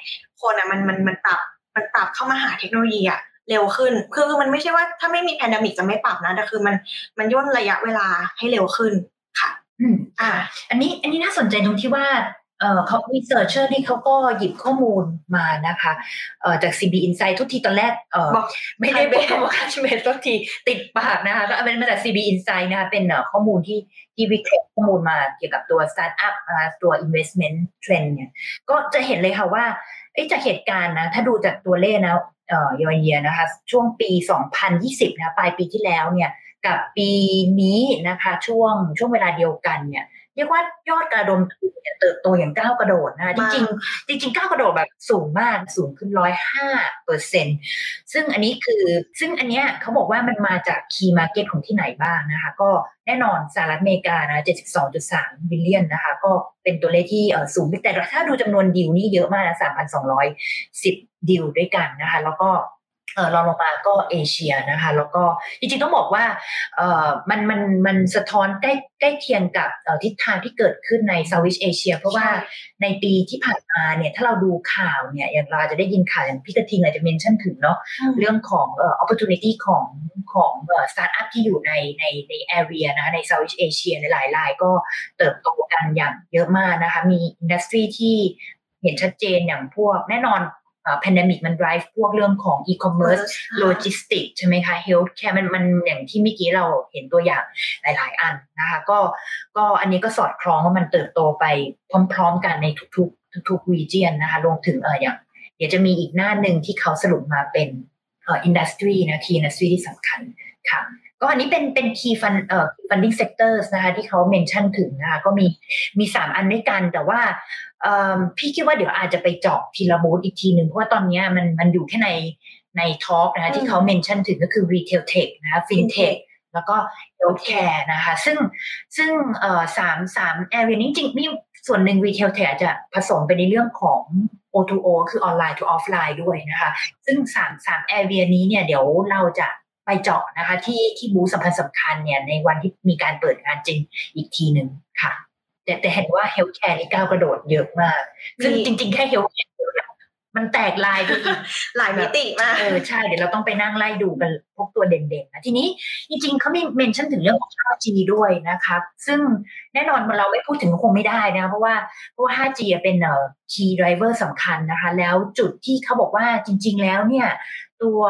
คนอะมันมันมันปรับมันปรับเข้ามาหาเทคโนโลยีอะ เร็วขึ้นคือคือมันไม่ใช่ว่าถ้าไม่มี pandemic จะไม่ปรับนะ แต่คือมันมันย่นระยะเวลาให้เร็วขึ้นค่ะอืมอ่า อันนี้อันนี้น่าสนใจตรงที่ว่าเอ่อเขา researcher นี่เขาก็หยิบข้อมูลมานะคะเอ่อจาก CB Insights ทุกทีตอนแรกเอ่อบอกไม่ได้บอก Crunchbase ว่า Crunchbase ทุกทีติดปากนะคะก็เป็นมาจาก CB Insights นะคะเป็นเอ่อข้อมูลที่ที่วิเคราะห์ข้อมูลมาเกี่ยวกับตัว Startup นะคะตัว Investment Trend เนี่ยก็จะเห็นเลยค่ะว่าเอ้ยจากเหตุการณ์นะ ถ้าดูจากตัวเลขนะ เอ่อเยอเยียนะคะช่วงปี 2020นะปลายปีที่แล้วเนี่ยกับปีนี้นะคะช่วงช่วงเวลาเดียวกันเนี่ย เรียกว่ายอดกระดมทุนเนี่ยเติบโตอย่างก้าวกระโดดนะคะจมากริงๆจริงๆก้าวกระโดดแบบสูงมากสูงขึ้นร้อยห้าเปอร์เซ็นซึ่งอันนี้คือซึ่งอันเนี้ยเขาบอกว่ามันมาจาก key market ของที่ไหนบ้างนะคะ ก็แน่นอนสหรัฐอเมริกานะ72.3 billion นะคะ ก็เป็นตัวเลขที่เอ่อสูงแต่ถ้าดูจำนวนดิวนี่เยอะมากนะ3,210ดิวด้วยกันนะคะ แล้วก็ เออเราลงมาก็เอเชียนะคะ แล้วก็จริงๆต้องบอกว่าเออมันมันมันสะท้อนใกล้ใกล้เคียงกับทิศทางที่เกิดขึ้นใน Southeast Asia เพราะว่าในปีที่ผ่านมาเนี่ยถ้าเราดูข่าวเนี่ยอย่างเราจะได้ยินข่าวอย่างพี่กระทิงอาจจะ mention ถึงเนาะเรื่องของเอ่อ opportunity ของของเอ่อสตาร์ทอัพที่อยู่ในในใน area นะคะใน Southeast Asia ในหลายรายก็เติบโตกันอย่างเยอะมากนะคะ มี industry ที่เห็นชัดเจนอย่างพวกแน่นอน pandemic มัน drive พวกเรื่องของ e-commerce logistics ใช่ไหมคะ healthcare มันมันอย่างที่เมื่อกี้เราเห็นตัวอย่างหลาย ๆ อันนะคะก็ก็อันนี้ก็สอดคล้องว่ามันเติบโตไปพร้อม ๆ กันในทุกๆ ทุกๆ region นะคะรวมถึงเอออย่าง เดี๋ยวจะมีอีกหน้าหนึ่งที่เขาสรุปมาเป็นเอ่อ industry นะ key industry ที่สำคัญค่ะ ก็อันนี้เป็นเป็น key fund เอ่อ funding sectors นะคะที่เขา mention ถึงนะคะก็มีมีสามอันด้วยกัน แต่ว่าพี่คิดว่าเดี๋ยวอาจจะไปเจาะทีละบูธอีกทีหนึ่งเพราะว่าตอนนี้มันมันอยู่แค่ในใน top นะคะที่เขา mention ถึงก็คือ retail tech นะคะ fintech แล้วก็ healthcare นะคะ ซึ่งซึ่งเอ่อสามสาม area นี้จริงนี่ส่วนหนึ่ง retail tech อาจจะผสมไปในเรื่องของ O2O คือ online to offline ด้วยนะคะ ซึ่งสามสาม area นี้เนี่ยเดี๋ยวเราจะ ไปเจาะนะคะ ที่ที่บูธสำคัญสำคัญเนี่ย ในวันที่มีการเปิดงานจริงอีกทีหนึ่งค่ะ แต่แต่เห็นว่า healthcare นี่ก้าวกระโดดเยอะมาก ซึ่งจริง ๆ แค่ healthcare มันแตกลายไปอีกหลายมิติมากเออใช่เดี๋ยวเราต้องไปนั่งไล่ดูกันพวกตัวเด่นๆนะทีนี้จริงๆเขามี mention ถึงเรื่องของ 5G ด้วยนะครับ ซึ่งแน่นอนเราไม่พูดถึงคงไม่ได้นะ เพราะว่าเพราะว่า 5G เป็นเอ่อ key driver สำคัญนะคะ แล้วจุดที่เขาบอกว่าจริง ๆ แล้วเนี่ย ตัว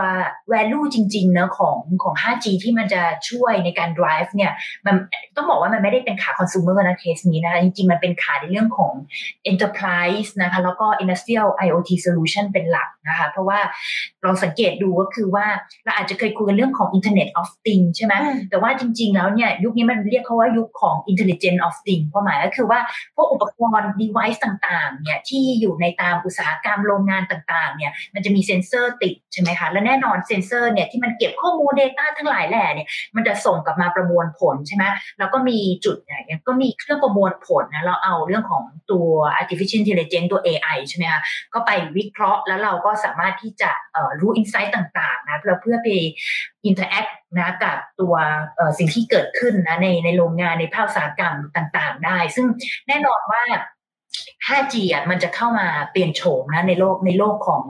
value จริงๆเนะของของ 5G ที่มันจะช่วยในการ drive เนี่ยมันต้องบอกว่ามันไม่ได้เป็นขา consumer นะเคสนี้นะคะจริงๆ มันเป็นขาในเรื่องของ enterprise นะคะแล้วก็ industrial IoT solution เป็นหลักนะคะเพราะว่าเราสังเกตดูก็คือว่าเราอาจจะเคยคุยกันเรื่องของ Internet of Things ใช่ไหมแต่ว่าจริงๆ แล้วเนี่ยยุคนี้มันเรียกเขาว่ายุคของ Intelligent of Things ความหมายก็คือว่าพวกอุปกรณ์ device ต่างๆเนี่ยที่อยู่ในตามอุตสาหกรรมโรงงานต่างๆเนี่ยมันจะมีเซ็นเซอร์ติดใช่ไหมคะและแน่นอนเซนเซอร์เนี่ยที่มันเก็บข้อมูล Data ทั้งหลายแหล่เนี่ยมันจะส่งกลับมาประมวลผลใช่ไหมแล้วก็มีจุดเนี่ยก็มีเครื่องประมวลผลนะเราเอาเรื่องของตัว artificial intelligence ตัว AI ใช่ไหมคะก็ไปวิเคราะห์แล้วเราก็สามารถที่จะรู้ insight ต่างๆนะเพื่อเพื่อไป interact นะกับตัวสิ่งที่เกิดขึ้นนะในในโรงงานในภาคอุตสาหกรรมต่าง ๆ ได้ ซึ่งแน่นอนว่า 5G อะมันจะเข้ามาเปลี่ยนโฉมนะในโลกในโลกของ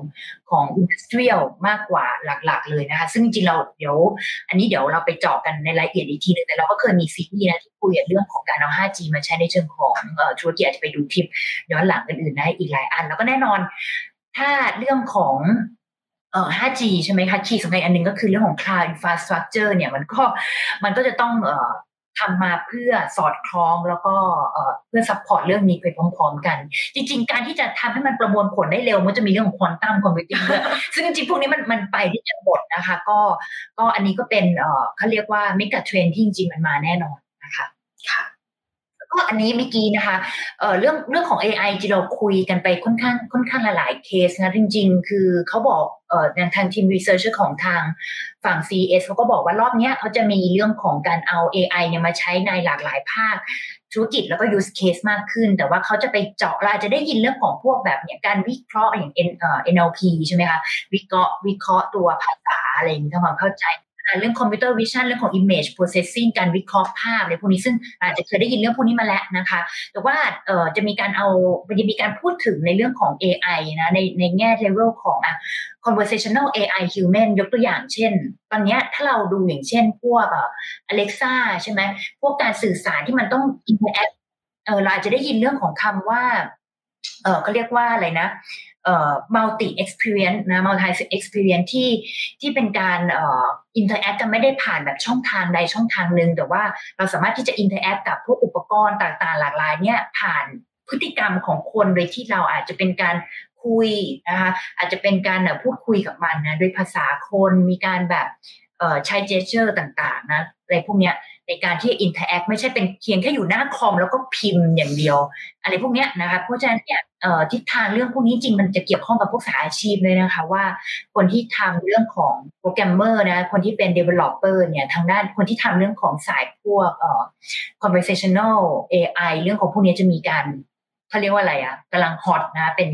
ของ industrial มากกว่าหลักๆ เลยนะคะ ซึ่งจริงเราเดี๋ยว อันนี้เดี๋ยวเราไปเจาะกันในรายละเอียดอีกทีนึงแต่เราก็เคยมีซีรีส์นะที่คุยเรื่องของการเอา 5G มาใช้ในเชิงของธุรกิจอาจจะไปดูคลิปย้อนหลังกันอื่นได้อีกหลายอัน แล้วก็แน่นอน ถ้าเรื่องของเอ่อ 5G ใช่ไหมคะ key สำคัญอันนึงก็คือเรื่องของ cloud infrastructure เนี่ยมันก็มันก็จะต้องเอ่อ ทำมาเพื่อสอดคล้องแล้วก็เพื่อ support เรื่องนี้ไปพร้อม ๆ กัน จริง ๆ การที่จะทำให้มันประมวลผลได้เร็ว มันจะมีเรื่องของ quantum computing ซึ่งจริงๆพวกนี้มันมันไปที่จะหมดนะคะ ก็ก็อันนี้ก็เป็นเขาเรียกว่า megatrend ที่จริงๆมันมาแน่นอนนะคะค่ะ ก็อันนี้เมื่อกี้นะคะเเรื่องเรื่องของ AI ที่เราคุยกันไปค่อนข้างค่อนข้างหลายๆเคสนะจริง ๆ คือเขาบอกเออทางทีมรีเสิร์ชของทางฝั่ง CS เขาก็บอกว่ารอบนี้เขาจะมีเรื่องของการเอา AI เนี่ยมาใช้ในหลากหลายภาคธุรกิจแล้วก็ use case มากขึ้น แต่ว่าเขาจะไปเจาะเราจะได้ยินเรื่องของพวกแบบเนี่ยการวิเคราะห์อย่าง N NLP ใช่ไหมคะวิเคราะห์วิเคราะห์ตัวภาษาอะไรอย่างนี้ทำความเข้าใจ เรื่องคอมพิวเตอร์วิชั่นเรื่องของ image processing การวิเคราะห์ภาพอะไรพวกนี้ซึ่งอาจจะเคยได้ยินเรื่องพวกนี้มาแล้วนะคะ แต่ว่าจะมีการเอาจะมีการพูดถึงในเรื่องของ AI นะในในแง่เลเวลของอะ conversational AI human ยกตัวอย่างเช่น ตอนนี้ถ้าเราดูอย่างเช่นพวกอ่อ Alexa ใช่ไหมพวกการสื่อสารที่มันต้อง interact เออเราอาจจะได้ยินเรื่องของคำว่า เออเขาเรียกว่าอะไรนะ เอ่อ multi experience นะ multi experience ที่ที่เป็นการอ่อ interact กันไม่ได้ผ่านแบบช่องทางใดช่องทางหนึ่งแต่ว่าเราสามารถที่จะ interact กับพวกอุปกรณ์ต่างๆ หลากหลายเนี่ยผ่านพฤติกรรมของคนโดยที่เราอาจจะเป็นการคุยนะคะอาจจะเป็นการพูดคุยกับมันนะด้วยภาษาคนมีการแบบใช้ gesture ต่างๆนะอะไรพวกเนี้ย ในการที่ interact ไม่ใช่เป็นเพียงแค่อยู่หน้าคอมแล้วก็พิมพ์อย่างเดียว อะไรพวกนี้นะคะเพราะฉะนั้นเนี่ยทิศทางเรื่องพวกนี้จริงมันจะเกี่ยวข้องกับพวกสายอาชีพเลยนะคะ ว่าคนที่ทำเรื่องของโปรแกรมเมอร์นะคนที่เป็น developer เนี่ยทางด้านคนที่ทำเรื่องของสายพวกเอ่อ conversational AI เรื่องของพวกนี้จะมีการ เขาเรียกว่าอะไรอะกำลังฮอตนะเป็น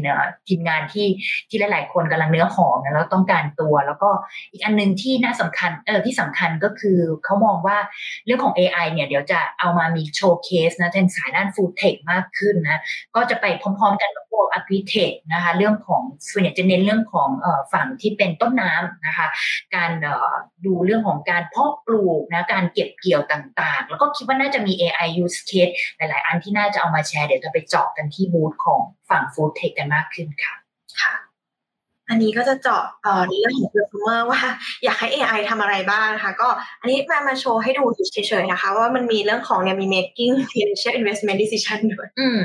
ทีมงานที่ที่หลาย ๆ คนกำลังเนื้อหอมนะแล้วต้องการตัว แล้วก็อีกอันนึงที่น่าสำคัญเออที่สำคัญก็คือเขามองว่าเรื่องของ AI เนี่ยเดี๋ยวจะเอามามีโชว์เคสนะในสายด้านฟู้ดเทคมากขึ้นนะก็จะไปพร้อม ๆ กันกับพวกอภิเทคนะคะเรื่องของส่วนใหญ่จะเน้นเรื่องของฝั่งที่เป็นต้นน้ำนะคะ การดูเรื่องของการเพาะปลูกนะการเก็บเกี่ยวต่าง ๆ แล้วก็คิดว่าน่าจะมี AI use case หลาย ๆ อันที่น่าจะเอามาแชร์เดี๋ยวจะไปเจาะกันที่บูธของฝั่งฟู้ดเทคกันมากขึ้นค่ะค่ะ อันนี้ก็จะเจาะเอ่อในเรื่องของ consumer ว่าอยากให้ AI ทำอะไรบ้างนะคะก็อันนี้มามาโชว์ให้ดูเฉยๆนะคะ ว่ามันมีเรื่องของเนี่ยมี making financial investment decision ด้วยอืม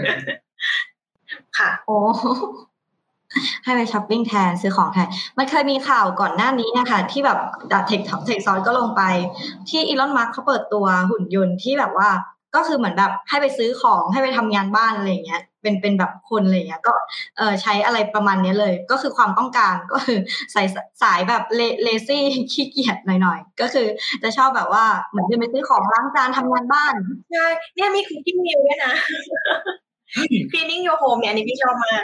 ค่ะ โอ้ให้ไปช้อปปิ้งแทนซื้อของแทน มันเคยมีข่าวก่อนหน้านี้นะคะที่แบบเทค tech ซอนก็ลงไป ที่อีลอนมัสก์เขาเปิดตัวหุ่นยนต์ที่แบบว่า ก็คือเหมือนแบบให้ไปซื้อของให้ไปทำงานบ้านอะไรอย่างเงี้ยเป็นเป็นแบบคนอะไรอย่างเงี้ยก็เออใช้อะไรประมาณนี้เลย ก็คือความต้องการก็คือใส่สายแบบ lazy ขี้เกียจหน่อยๆ ก็คือจะชอบแบบว่าเหมือนจะไปซื้อของล้างจานทำงานบ้านใช่เนี่ยมี cooking meal ด้วยนะ cleaning your home เนี่ยอันนี้พี่ชอบมาก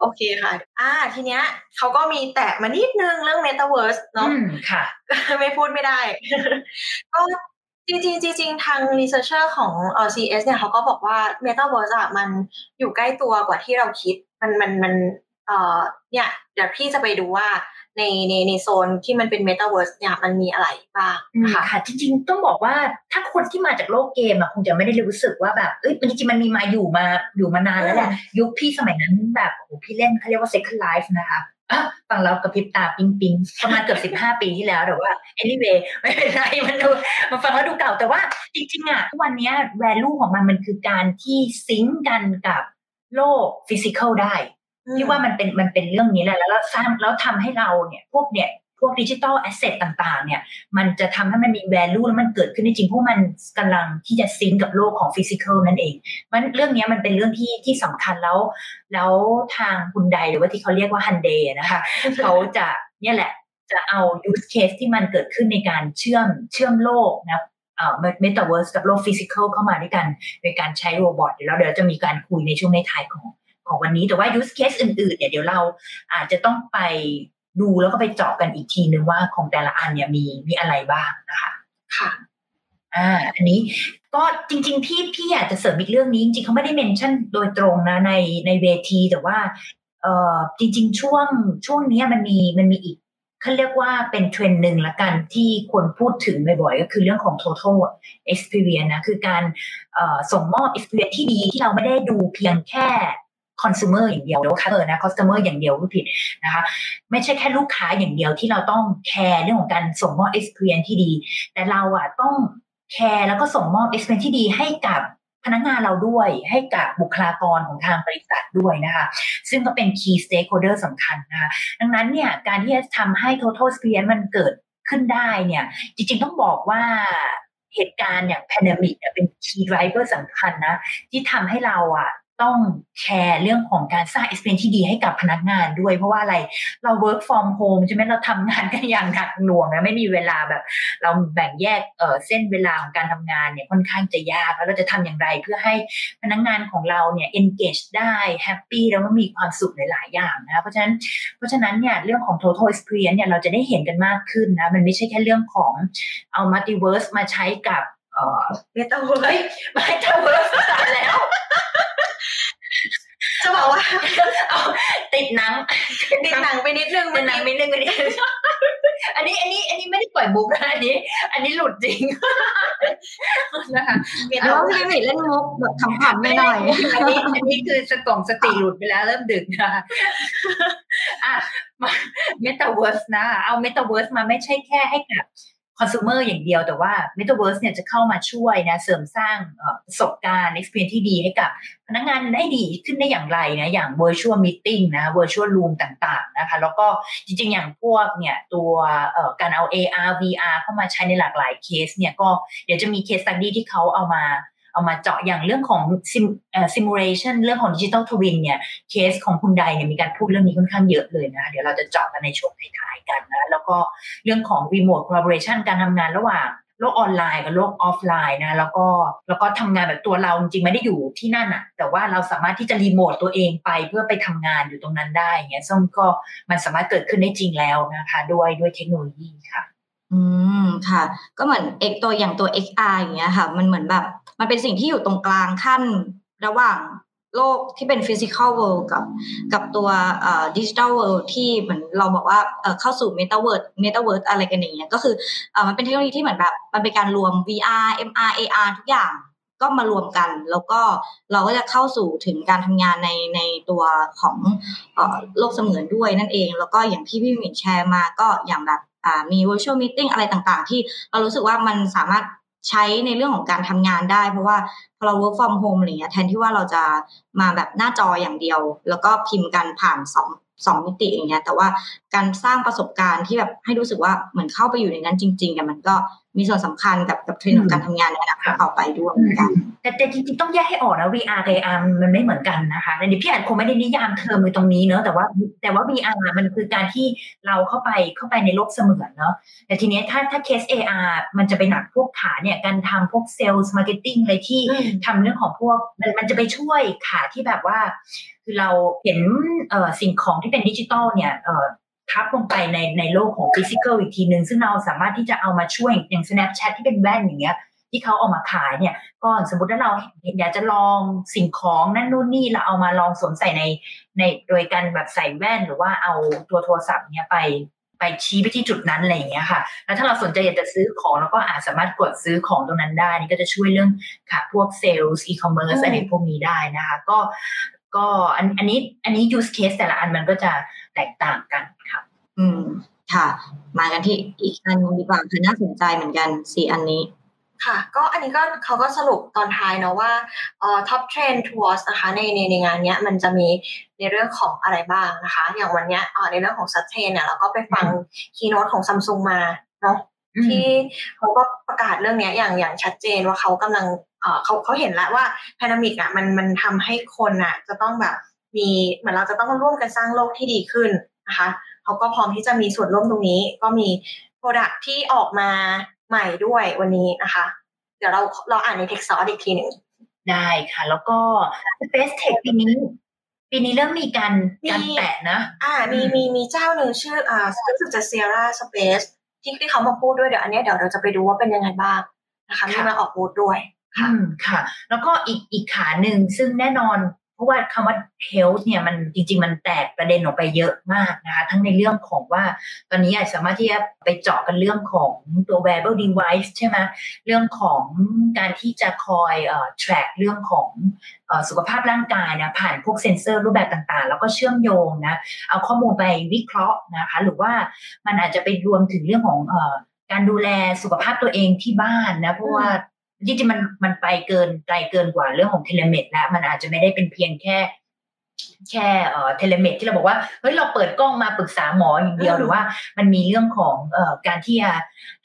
โอเคค่ะ อ่า ทีเนี้ยเขาก็มีแตะมานิดนึงเรื่อง metaverse เนาะอืมค่ะ ไม่พูดไม่ได้ ก็ จริงๆจริงๆทาง researcher ของเอ่อ CS เนี่ยเขาก็บอกว่า metaverse อะมันอยู่ใกล้ตัวกว่าที่เราคิด มันมันมันเอ่อเนี่ยเดี๋ยวพี่จะไปดูว่าในในในโซนที่มันเป็น metaverse เนี่ยมันมีอะไรบ้างอืมค่ะค่ะ จริงๆ ต้องบอกว่าถ้าคนที่มาจากโลกเกมอะคงจะไม่ได้รู้สึกว่าแบบเอ้ยจริงๆ มันมีมาอยู่มาอยู่มานานแล้วแหละ ยุคพี่สมัยนั้นแบบโอ้โหพี่เล่นเขาเรียกว่า second life นะคะ อะฟังเรากระพริบตาปิ๊งปิงประมาณเกือบสิบห้าปีที่แล้วแต่ว่า anyway ไม่เป็นไรมันดูมันฟังแล้วดูเก่าแต่ว่าจริงๆอะวันนี้ value ของมันมันคือการที่ซิงก์กันกับโลกฟิสิกอลได้ที่ว่ามันเป็นมันเป็นเรื่องนี้แหละแล้วเราสร้างแล้วทำให้เราเนี่ย พวกเนี่ย วก digital asset ต่างๆ เนี่ย มันจะทำให้มันมี value แล้วมันเกิดขึ้นได้จริงเพราะมันกำลังที่จะ sync กับโลกของ physical นั่นเอง มันเรื่องนี้มันเป็นเรื่องที่ที่สำคัญแล้ว แล้วทางฮุนไดหรือว่าที่เขาเรียกว่าฮันเดย์นะคะเขาจะเนี่ยแหละจะเอา use case ที่มันเกิดขึ้นในการเชื่อมเชื่อมโลกนะเอ่อเมตาเวิร์สกับโลก physical เข้ามาด้วยกันโดยการใช้ robot เดี๋ยวเราเดี๋ยวจะมีการคุยในช่วงในท้ายของของวันนี้แต่ว่า use case อื่นๆเนี่ยเดี๋ยวเราอาจจะต้องไป ดูแล้วก็ไปเจาะกันอีกทีนึงว่าของแต่ละอันเนี่ยมีมีอะไรบ้างนะคะ ค่ะ อ่า อันนี้ก็จริงๆพี่พี่อยากจะเสริมอีกเรื่องนี้จริงๆเขาไม่ได้เมนชั่นโดยตรงนะในในเวทีแต่ว่าเอ่อจริง ๆ ช่วงช่วงเนี้ยมันมีมันมีอีกเขาเรียกว่าเป็นเทรนด์หนึ่งละกันที่คนพูดถึงบ่อยๆ ก็คือเรื่องของ total experience นะ คือการเอ่อส่งมอบ experience ที่ดีที่เราไม่ได้ดูเพียงแค่ consumer อย่างเดียวหรือว่า customer นะ customer อย่างเดียวก็ผิดนะคะ ไม่ใช่แค่ลูกค้าอย่างเดียวที่เราต้องแคร์เรื่องของการส่งมอบ experience ที่ดี แต่เราอะต้องแคร์แล้วก็ส่งมอบ experience ที่ดีให้กับพนักงานเราด้วยให้กับบุคลากรของทางบริษัทด้วยนะคะ ซึ่งก็เป็น key stakeholder สำคัญนะคะดังนั้นเนี่ยการที่จะทำให้ total experience มันเกิดขึ้นได้เนี่ย จริง ๆ ต้องบอกว่าเหตุการณ์อย่าง pandemic เนี่ยเป็น key driver สำคัญนะ ที่ทำให้เราอะ ต้องแคร์เรื่องของการสร้าง experience ที่ดีให้กับพนักงานด้วย เพราะว่าอะไรเรา work from home ใช่ไหมเราทำงานกันอย่างหนักหน่วงนะไม่มีเวลาแบบ เราแบ่งแยกเเส้นเวลาของการทำงานเนี่ยค่อนข้างจะยาก แล้วเราจะทำอย่างไรเพื่อให้พนักงานของเราเนี่ย engage ได้ happy แล้วก็มีความสุขหลายๆอย่างนะคะเพราะฉะนั้นเพราะฉะนั้นเนี่ยเรื่องของ total experience เนี่ยเราจะได้เห็นกันมากขึ้นนะมันไม่ใช่แค่เรื่องของเอา multiverse มาใช้กับเอ่อ metaverse เฮ้ย metaverse ตายแล้ว จะบอกว่าเอาติดหนังติดหนังไปนิดนึงติดหนังนิดนึงอันนี้อันนี้อันนี้อันนี้ไม่ได้ปล่อยมุกนะอันนี้ อันนี้หลุดจริงนะคะแล้วพี่หมีเล่นมุกแบบขำๆไม่หน่อยอันนี้อันนี้คือสตองสติหลุดไปแล้วเริ่มดึกนะคะอะมาเมตาเวิร์สนะ เอาเมตาเวิร์สมาไม่ใช่แค่ให้กับ คอน sumer อย่างเดียวแต่ว่า Metaverse เนี่ยจะเข้ามาช่วยนะเสริมสร้างประสบการณ์ experience ที่ดีให้กับ พนักงานได้ดีขึ้นได้อย่างไรนะอย่าง virtual meeting นะ virtual room ต่างๆนะคะแล้วก็จริงๆ อย่างพวกเนี่ยตัวการเอา AR VR เข้ามาใช้ในหลากหลายเคสเนี่ยก็เดี๋ยวจะมีเคส study ที่เขาเอามา เอามาเจาะอย่างเรื่องของ simulation เรื่องของ digital twin เนี่ยเคสของคุณใดเนี่ยมีการพูดเรื่องนี้ค่อนข้างเยอะเลยนะเดี๋ยวเราจะเจาะกันในช่วงท้ายๆกันนะแล้วก็เรื่องของ remote collaboration การทำงานระหว่างโลกออนไลน์กับโลกออฟไลน์นะแล้วก็แล้วก็ทำงานแบบตัวเราจริงๆไม่ได้อยู่ที่นั่นอะแต่ว่าเราสามารถที่จะรีโมทตัวเองไปเพื่อไปทำงานอยู่ตรงนั้นได้เงี้ยซึ่งก็มันสามารถเกิดขึ้นได้จริงแล้วนะคะด้วยด้วยเทคโนโลยีค่ะ อืมค่ะ ก็เหมือน X ตัวอย่างตัว XR อย่างเงี้ยค่ะ มันเหมือนแบบ มันเป็นสิ่งที่อยู่ตรงกลางคั่นระหว่างโลกที่เป็น physical world กับกับตัว digital world ที่เหมือนเราบอกว่าเข้าสู่เมตาเวิร์สเมตาเวิร์สอะไรกันอย่างเงี้ยก็คืออมันเป็นเทคโนโลยีที่เหมือนแบบมันเป็นการรวม VR MR AR ทุกอย่างก็มารวมกัน แล้วก็เราก็จะเข้าสู่ถึงการทำงานในในตัวของอโลกเสมือนด้วยนั่นเอง แล้วก็อย่างที่พี่หมิ่นแชร์มาก็อย่างแบบมี virtual meeting อะไรต่างๆ ที่เรารู้สึกว่ามันสามารถ ใช้ในเรื่องของการทำงานได้ เพราะว่าพอเรา work from home อะไรเงี้ยแทนที่ว่าเราจะมาแบบหน้าจออย่างเดียว แล้วก็พิมพ์กันผ่านสองสองมิติอย่างเงี้ยแต่ว่า การสร้างประสบการณ์ที่แบบให้รู้สึกว่าเหมือนเข้าไปอยู่ในนั้นจริงๆเนี่ยมันก็มีส่วนสำคัญกับกับเทรนด์ของการทำงานในอนาคตต่อไปด้วยเหมือนกัน แต่แต่จริงๆต้องแยกให้ออกนะ VR กับ AR มันไม่เหมือนกันนะคะในนี้พี่อาจคงไม่ได้นิยามเทอมในตรงนี้เนอะแต่ว่าแต่ว่า VR มันคือการที่เราเข้าไปเข้าไปในโลกเสมือนเนอะแต่ทีเนี้ยถ้าถ้าเคส AR มันจะไปหนักพวกขาเนี่ยการทำพวก sale marketing อะไรที่อืมทำเรื่องของพวกมันมันจะไปช่วยขาที่แบบว่า คือเราเห็นเอ่อสิ่งของที่เป็นดิจิตอลเนี่ยเอ่อ ทับลงไปในในโลกของ physical อีกทีหนึ่งซึ่งเราสามารถที่จะเอามาช่วยอย่าง Snapchat ที่เป็นแว่นอย่างเงี้ยที่เขาเอามาขายเนี่ยก็สมมติถ้าเราอยากจะลองสิ่งของนั่นนู่นนี่เราเอามาลองสวมใส่ในในโดยการแบบใส่แว่นหรือว่าเอาตัวโทรศัพท์เนี่ยไปไปชี้ไปที่จุดนั้นอะไรอย่างเงี้ยค่ะ แล้วถ้าเราสนใจอยากจะซื้อของเราก็อาจสามารถกดซื้อของตรงนั้นได้ นี่ก็จะช่วยเรื่องค่ะพวกเซลล์อีคอมเมิร์ซอืมอะไรพวกนี้ได้นะคะ ก็ ก็อันอันนี้อันนี้ use case แต่ละอันมันก็จะแตกต่างกันค่ะอืมค่ะ มากันที่อีกอันหนึ่งดีกว่าคือน่าสนใจเหมือนกันสี่อันนี้ค่ะก็อันนี้ก็เขาก็สรุปตอนท้ายเนาะว่าเอ่อ top trend tours นะคะในในในงานเนี้ยมันจะมีในเรื่องของอะไรบ้างนะคะ อย่างวันเนี้ยเอ่อในเรื่องของ sustain เนี่ยเราก็ไปฟัง keynote ของ Samsung มาเนาะอืมที่เขาก็ประกาศเรื่องเนี้ยอย่างอย่างชัดเจนว่าเขากำลัง เอ่อเขาเขาเห็นแล้วว่าแพนดมิกอะมันมันทำให้คนอะ จะต้องแบบมีเหมือนเราจะต้องร่วมกันสร้างโลกที่ดีขึ้นนะคะเขาก็พร้อมที่จะมีส่วนร่วมตรงนี้ ก็มีโปรดักที่ออกมาใหม่ด้วยวันนี้นะคะ เดี๋ยวเราเราอ่านในเท็กซ์ซอสอีกทีหนึ่งได้ค่ะ แล้วก็ Space Tech ปีนี้ปีนี้เริ่มมีการมีการแตะนะ อ่า มีอืมมีมีเจ้าหนึ่งชื่ออ่ารู้สึกจะเซียร่าสเปซที่ที่เขามาพูดด้วยเดี๋ยวอันเนี้ยเดี๋ยวเราจะไปดูว่าเป็นยังไงบ้างนะคะมีมาออกบูธด้วย อืมค่ะ แล้วก็อีกอีกขาหนึ่งซึ่งแน่นอน เพราะว่าคำว่า health เนี่ยมันจริง ๆ มันแตกประเด็นออกไปเยอะมากนะคะ ทั้งในเรื่องของว่า ตอนนี้อาจสามารถที่จะไปเจาะกันเรื่องของตัว wearable device ใช่ไหมเรื่องของการที่จะคอยเอ่อ track เรื่องของสุขภาพร่างกายนะผ่านพวกเซ็นเซอร์รูปแบบต่างๆ แล้วก็เชื่อมโยงนะเอาข้อมูลไปวิเคราะห์นะคะหรือว่ามันอาจจะไปรวมถึงเรื่องของการดูแลสุขภาพตัวเองที่บ้านนะเพราะว่า จริงๆมันมันไปเกินไกลเกินกว่าเรื่องของเทเลเมดแล้วมันอาจจะไม่ได้เป็นเพียงแค่ แค่เอ่อ telemed ที่เราบอกว่าเฮ้ยเราเปิดกล้องมาปรึกษาหมออย่างเดียวหรือว่า มันมีเรื่องของเอ่อการที่จะ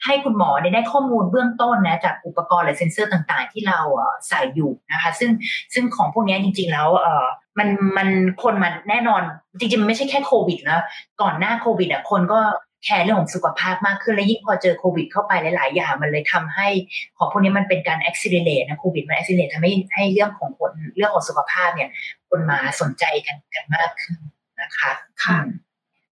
ให้คุณหมอได้ได้ข้อมูลเบื้องต้นนะจากอุปกรณ์หรือเซ็นเซอร์ต่างๆ ที่เราเอ่อใส่อยู่นะคะ ซึ่งซึ่งของพวกนี้จริง ๆ แล้วเอ่อมันมันคนมันแน่นอนจริงๆมันไม่ใช่แค่โควิดนะก่อนหน้าโควิดอะคนก็ care เรื่องของสุขภาพมากขึ้น และยิ่งพอเจอโควิด เข้าไปหลาย ๆ อย่างมันเลยทำให้ของพวกนี้มันเป็นการ accelerate นะโควิดมัน accelerate ทำให้ให้เรื่องของคนเรื่องของสุขภาพเนี่ย คนมาสนใจกันกันมากขึ้นนะคะค่ะอืม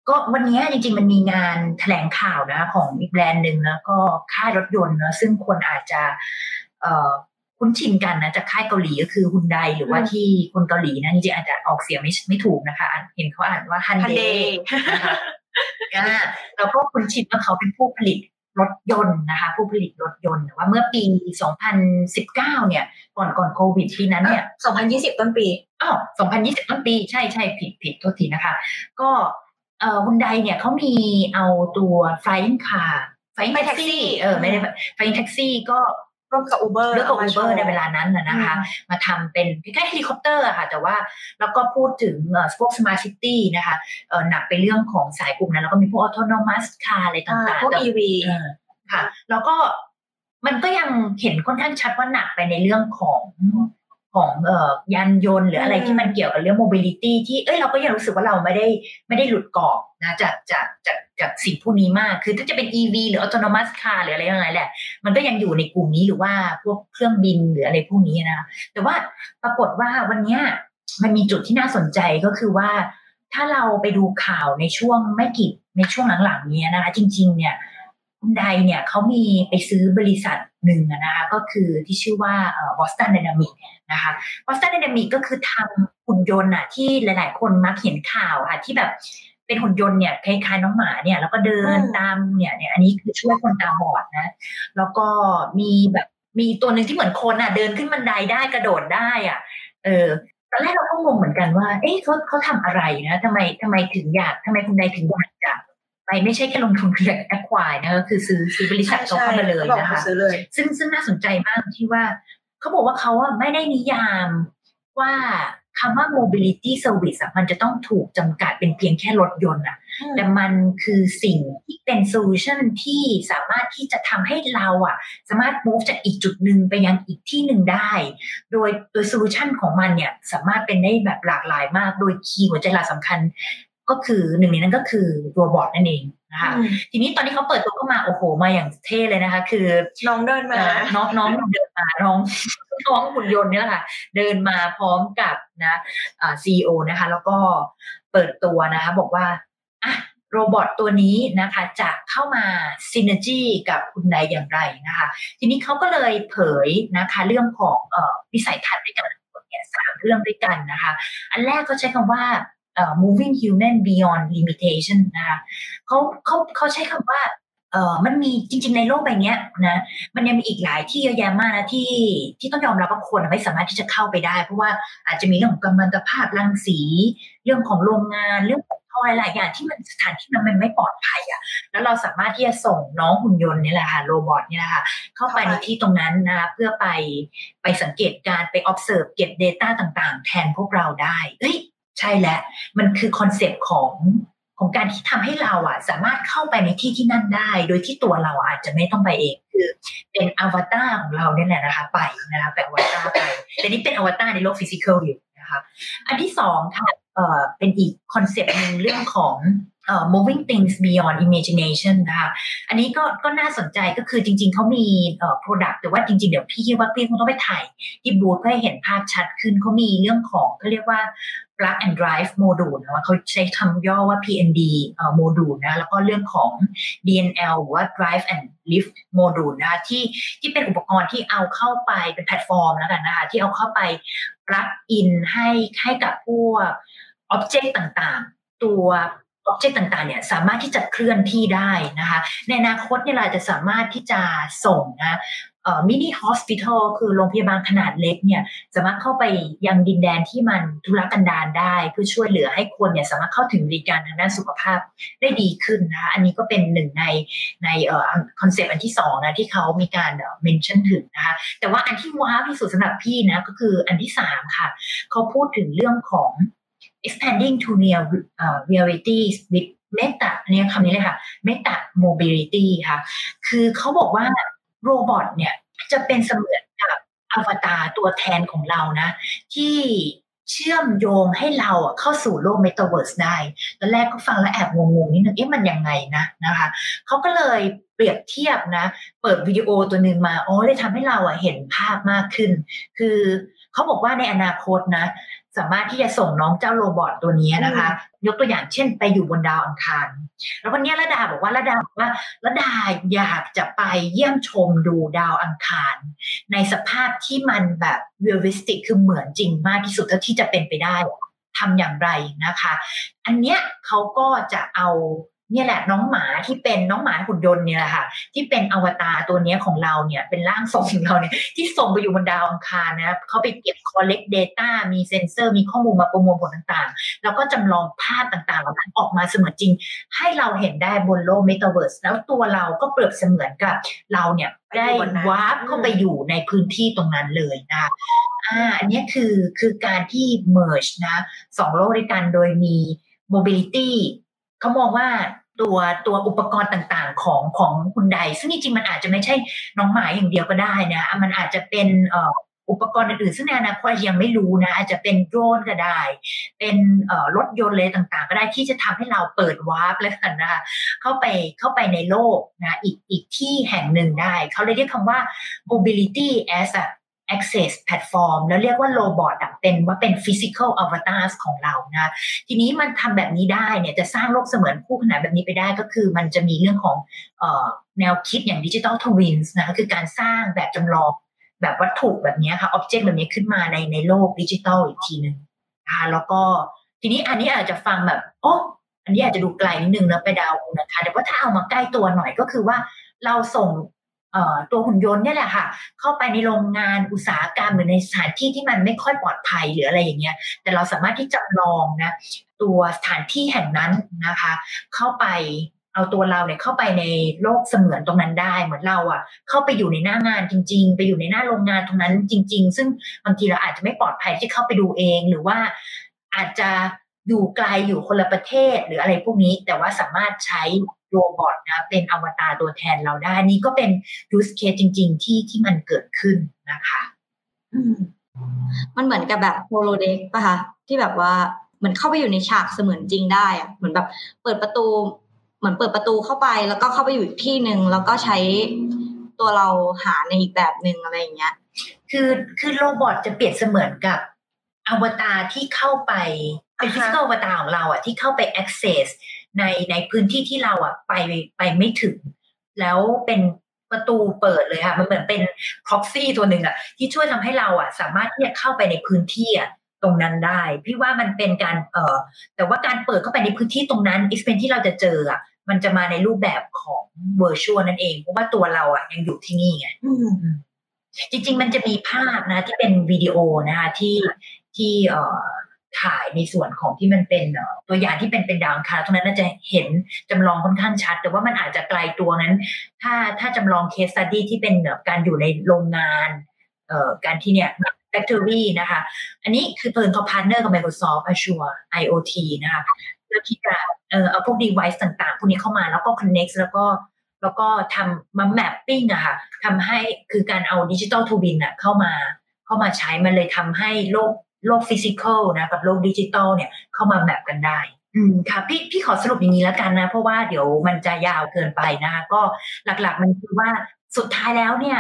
ก็วันนี้จริง ๆ มันมีงานแถลงข่าวนะ ของอีกแบรนด์หนึ่งนะก็ค่ายรถยนต์นะซึ่งคนอาจจะเอ่อคุ้นชินกันนะจากค่ายเกาหลีก็คือฮุนไดหรือว่าอืมที่คนเกาหลีนะจริงๆอาจจะออกเสียงไม่ไม่ถูกนะคะอ่านเห็นเขาอ่านว่าฮันฮันเด เดย์นะคะอ่าเราก็คุ้นชินว่าเขาเป็นผู้ผลิตรถยนต์นะคะผู้ผลิตรถยนต์แต่ว่าเมื่อปี 2019 เนี่ย ก่อนก่อนโควิดปีนั้นเนี่ย 2020 ต้นปีอ้าว2020 ต้นปีใช่ใช่ผิดผิดโทษทีนะคะ ก็เอ่อฮุนไดเนี่ยเขามีเอาตัว flying car flying ไม่ taxi taxi เออไม่ได้ flying taxi ก็ ร่วมกับอูเบอร์ร่วมกับอูเบอร์ในเวลานั้นนะนะคะ มาทำเป็นคล้ายๆเฮลิคอปเตอร์อะค่ะ แต่ว่าแล้วก็พูดถึงเอ่อพวก smart city นะคะเอ่อหนักไปเรื่องของสายกลุ่มนั้นแล้วก็มีพวก autonomous car อะไรอ่าต่างๆพวกแต่ EV เออค่ะ แล้วก็มันก็ยังเห็นค่อนข้างชัดว่าหนักไปในเรื่องของ ของเอ่อยานยนต์หรืออะไรที่มันเกี่ยวกับเรื่อง mobility ที่เอ้ยเราก็ยังรู้สึกว่าเราไม่ได้ไม่ได้หลุดกรอบนะจากจากจากจากสิ่งพวกนี้มาก คือถ้าจะเป็น EV หรือ autonomous car หรืออะไรยังไงแหละ มันก็ยังอยู่ในกลุ่มนี้หรือว่าพวกเครื่องบินหรืออะไรพวกนี้นะ แต่ว่าปรากฏว่าวันเนี้ยมันมีจุดที่น่าสนใจก็คือว่า ถ้าเราไปดูข่าวในช่วงไม่กี่ในช่วงหลังๆนี้นะคะจริง ๆ เนี่ยคุณไดเนี่ยเขามีไปซื้อบริษัท หนึ่งนะคะก็คือที่ชื่อว่า Boston Dynamics นะคะ Boston Dynamics ก็คือทำหุ่นยนต์อะที่หลาย ๆ คนมักเห็นข่าวอะที่แบบเป็นหุ่นยนต์เนี่ยคล้ายๆน้องหมาเนี่ยแล้วก็เดินตามเนี่ยเนี่ยอันนี้คือช่วยคนตาบอดนะ แล้วก็มีแบบมีตัวหนึ่งที่เหมือนคนอะ เดินขึ้นบันไดได้กระโดดได้อะ เออตอนแรกเราก็งงเหมือนกันว่า เอ๊ะเขาเขาทำอะไรนะทำไมทำไมถึงอยากทำไมคุณใดถึงอยากจะ ไปไม่ใช่แค่ลงทุนคือแอคควายนะก็คือซื้อซื้อบริษัทเขาเข้ามาเลยนะคะซื้อเลยซึ่งซึ่งน่าสนใจมากที่ว่าเขาบอกว่าเขาอะไม่ได้นิยามว่าคำว่า mobility service อะมันจะต้องถูกจำกัดเป็นเพียงแค่รถยนต์อะแต่มันคือสิ่งที่เป็นโซลูชันที่สามารถที่จะทำให้เราอะสามารถ move จากอีกจุดหนึ่งไปยังอีกที่หนึ่งได้ โดยโดย solution ของมันเนี่ยสามารถเป็นได้แบบหลากหลายมาก โดย key หัวใจหลักสำคัญ ก็คือหนึ่งในนั้นก็คือ robot นั่นเองนะคะทีนี้ตอนที่เขาเปิดตัวเข้ามาโอ้โหมาอย่างเท่เลยนะคะ คือน้องเดินมาน้องน้องเดินมาน้องน้องหุ่นยนต์เนี่ยแหละค่ะ เดินมาพร้อมกับนะอ่า CEO นะคะ แล้วก็เปิดตัวนะคะ บอกว่าอะ robot ตัวนี้นะคะจะเข้ามา synergyกับคุณใดอย่างไรนะคะ ทีนี้เขาก็เลยเผยนะคะเรื่องของเอ่อวิสัยทัศน์ด้วยกันเนี่ยสามเรื่องด้วยกันนะคะ อันแรกเขาใช้คำว่า moving human beyond limitation นะคะเขาเขาเขาใช้คำว่าเออมันมีจริง ๆ ในโลกใบนี้นะ มันยังมีอีกหลายที่เยอะแยะมากนะที่ที่ต้องยอมรับว่าคนไม่สามารถที่จะเข้าไปได้ เพราะว่าอาจจะมีเรื่องของกัมมันตภาพรังสี เรื่องของโรงงานเรื่องของทอยหลายอย่างที่มันสถานที่มันไม่ปลอดภัยอะ่ะ แล้วเราสามารถที่จะส่งน้องหุ่นยนต์นี่แหละค่ะ robot นี่แหละค่ะเข้าไปในที่ตรงนั้นนะคะเพื่อไปไปสังเกตการไป observe เก็บ Data ต่าง ๆ แทนพวกเราได้เฮ้ย ใช่แล้วมันคือคอนเซปต์ของของการที่ทำให้เราอะ สามารถเข้าไปในที่ที่นั่นได้ โดยที่ตัวเราอาจจะไม่ต้องไปเองคือเป็นอวตารของเราเนี่ยแหละนะคะ ไปนะคะไปอวตารไปแต่นี่เป็นอวตารในโลก physical อยู่นะคะอันที่สองค่ะเอ่อเป็นอีกคอนเซปต์หนึ่งเรื่องของเอ่อ moving things beyond imagination นะคะอันนี้ก็ก็น่าสนใจก็คือจริง ๆเขามีเอ่อ product แต่ว่าจริง ๆ เดี๋ยวพี่คิดว่าพี่คงต้องไปถ่ายที่บูธเพื่อให้เห็นภาพชัดขึ้นเขามีเรื่องของเขาเรียกว่า plug and drive module นะเขาใช้คำย่อว่า PND เอ่อ module นะแล้วก็เรื่องของ DNL หรือว่า drive and lift module นะคะที่ที่เป็นอุปกรณ์ที่เอาเข้าไปเป็นแพลตฟอร์มแล้วกันนะคะที่เอาเข้าไป plug in ให้ให้กับพวก object ต่างๆ ตัว object ต่างๆเนี่ยสามารถที่จะเคลื่อนที่ได้นะคะ ในอนาคตเนี่ยเราจะสามารถที่จะส่งนะ mini hospital คือโรงพยาบาลขนาดเล็กเนี่ยสามารถเข้าไปยังดินแดนที่มันทุรกันดารได้ เพื่อช่วยเหลือให้คนเนี่ยสามารถเข้าถึงบริการทางด้านสุขภาพได้ดีขึ้นนะคะอันนี้ก็เป็นหนึ่งในในเอ่อ concept อันที่สองนะที่เขามีการเอ่อ mention ถึงนะคะแต่ว่าอันที่ว้าวที่สุดสำหรับพี่นะก็คืออันที่สามค่ะเขาพูดถึงเรื่องของ expanding to near uh, reality with meta เนี่ยคำนี้เลยค่ะ meta mobility ค่ะ คือเขาบอกว่า โรบอทเนี่ยจะเป็นเสมือนกับอวตารตัวแทนของเรานะ ที่เชื่อมโยงให้เราเข้าสู่โลกเมตาเวิร์สได้ ตอนแรกก็ฟังแล้วแอบงงๆนิดนึง เอ๊ะมันยังไงนะนะคะเขาก็เลยเปรียบเทียบนะ เปิดวิดีโอตัวหนึ่งมา อ๋อเลยทำให้เราเห็นภาพมากขึ้น คือเขาบอกว่าในอนาคตนะ สามารถที่จะส่งน้องเจ้า robot ตัวนี้นะคะ ยกตัวอย่างเช่นไปอยู่บนดาวอังคาร แล้ววันนี้ระดาบอกว่าระดาบอกว่าระดาอยากจะไปเยี่ยมชมดูดาวอังคาร ในสภาพที่มันแบบ realistic คือเหมือนจริงมากที่สุดเท่าที่จะเป็นไปได้ทำอย่างไรนะคะ อันเนี้ยเขาก็จะเอา เนี่ยแหละน้องหมาที่เป็นน้องหมาหุ่นยนต์เนี่ยแหละค่ะ ที่เป็นอวตารตัวนี้ของเราเนี่ยเป็นร่างทรงของเราเนี่ยที่ส่งไปอยู่บนดาวอังคารนะเขาไปเก็บ collect data มีเซนเซอร์ มีข้อมูลมาประมวลผลต่างๆ แล้วก็จำลองภาพต่างๆเหล่านั้นออกมาเสมือนจริง ให้เราเห็นได้บนโลกเมตาเวิร์สแล้วตัวเราก็เปรียบเสมือนกับเราเนี่ยได้ warp เข้าไปอยู่ในพื้นที่ตรงนั้นเลยนะคะอ่าอันนี้คือคือการที่ merge นะสองโลกด้วยกันโดยมี mobility เขามองว่าตัวตัวอุปกรณ์ต่างๆของของคุณใดซึ่งจริงๆมันอาจจะไม่ใช่น้องหมายอย่างเดียวก็ได้นะมันอาจจะเป็นอุปกรณ์อื่นๆซึ่งในอนาคตยังไม่รู้นะ อาจจะเป็นโดรนก็ได้ เป็นรถยนต์เลยต่างๆ ก็ได้ที่จะทำให้เราเปิดวาร์ปเลยกันนะคะเข้าไปเข้าไปในโลกนะอีกอีกที่แห่งหนึ่งได้ เขาเลยเรียกคำว่า mobility as a access platform แล้วเรียกว่าโรบอทเป็นว่าเป็น physical avatars ของเรานะทีนี้มันทำแบบนี้ได้เนี่ยจะสร้างโลกเสมือนคู่ขนานแบบนี้ไปได้ก็คือมันจะมีเรื่องของออแนวคิดอย่างดิจิ t a ลทวินส์นะคะคือการสร้างแบบจำลองแบบวัตถุแบบนี้ค่ะอ็อบเจกต์แบบนี้ขึ้นมาในในโลกดิจิตอลอีกทีหนึ่งนะคะแล้วก็ทีนี้อันนี้อาจจะฟังแบบโอ้อันนี้อาจจะดูไกลนิดนึงนะไปดาวนะคะแต่ว่าถ้าเอามาใกล้ตัวหน่อยก็คือว่าเราส่ง ตัวหุ่นยนต์เนี่ยแหละค่ะ เข้าไปในโรงงานอุตสาหกรรมหรือในสถานที่ที่มันไม่ค่อยปลอดภัยหรืออะไรอย่างเงี้ย แต่เราสามารถที่จำลองนะตัวสถานที่แห่งนั้นนะคะ เข้าไปเอาตัวเราเนี่ยเข้าไปในโลกเสมือนตรงนั้นได้ เหมือนเราอะเข้าไปอยู่ในหน้างานจริง ๆ ไปอยู่ในหน้าโรงงานตรงนั้นจริง ๆ ซึ่งบางทีเราอาจจะไม่ปลอดภัยที่เข้าไปดูเองหรือว่าอาจจะอยู่ไกลอยู่คนละประเทศหรืออะไรพวกนี้ แต่ว่าสามารถใช้ robot นะเป็นอวตารตัวแทนเราได้ นี่ก็เป็น use case จริง ๆ ที่ที่มันเกิดขึ้นนะคะมันเหมือนกับแบบ holodeck ป่ะคะที่แบบว่าเหมือนเข้าไปอยู่ในฉากเสมือนจริงได้อะเหมือนแบบเปิดประตู เหมือนเปิดประตูเข้าไปแล้วก็เข้าไปอยู่อีกที่หนึ่งแล้วก็ใช้ตัวเราหาในอีกแบบหนึ่งอะไรอย่างเงี้ย คือคือ robot จะเปรียบเสมือนกับอวตารที่เข้าไปเป็นฟิสิกอลอวตารของเราอะที่เข้าไป access ในในพื้นที่ที่เราอะไปไปไม่ถึง แล้วเป็นประตูเปิดเลยค่ะ มันเหมือนเป็น proxy ตัวหนึ่งอะ ที่ช่วยทำให้เราอะ สามารถที่จะเข้าไปในพื้นที่อะตรงนั้นได้ พี่ว่ามันเป็นการเอ่อแต่ว่าการเปิดเข้าไปในพื้นที่ตรงนั้น experience ที่เราจะเจออะมันจะมาในรูปแบบของ virtual นั่นเอง เพราะว่าตัวเราอะยังอยู่ที่นี่ไงจริง ๆ มันจะมีภาพนะ ที่เป็นวิดีโอนะคะที่ที่เอ่อ ถ่ายในส่วนของที่มันเป็นตัวอย่างที่เป็นเป็นดาวอังคารตรงนั้นน่าจะเห็นจำลองค่อนข้างชัด แต่ว่ามันอาจจะไกลตัวนั้น ถ้าถ้าจำลอง case study ที่เป็นการอยู่ในโรงงานเอ่อการที่เนี่ย factory นะคะ อันนี้คือเพิ่นเขา partner กับ Microsoft Azure IoT นะคะเพื่อที่จะเอ่อเอาพวก device ต่างๆ พวกนี้เข้ามาแล้วก็ connect แล้วก็แล้วก็ทำมา mapping อะค่ะทำให้คือการเอา digital twin อะเข้ามาเข้ามาใช้มันเลยทำให้โลก โลก physical นะกับโลกดิจิตอลเนี่ยเข้ามา map กันได้อืมค่ะพี่พี่ขอสรุปอย่างนี้แล้วกันนะ เพราะว่าเดี๋ยวมันจะยาวเกินไปนะคะก็หลักๆมันคือว่าสุดท้ายแล้วเนี่ย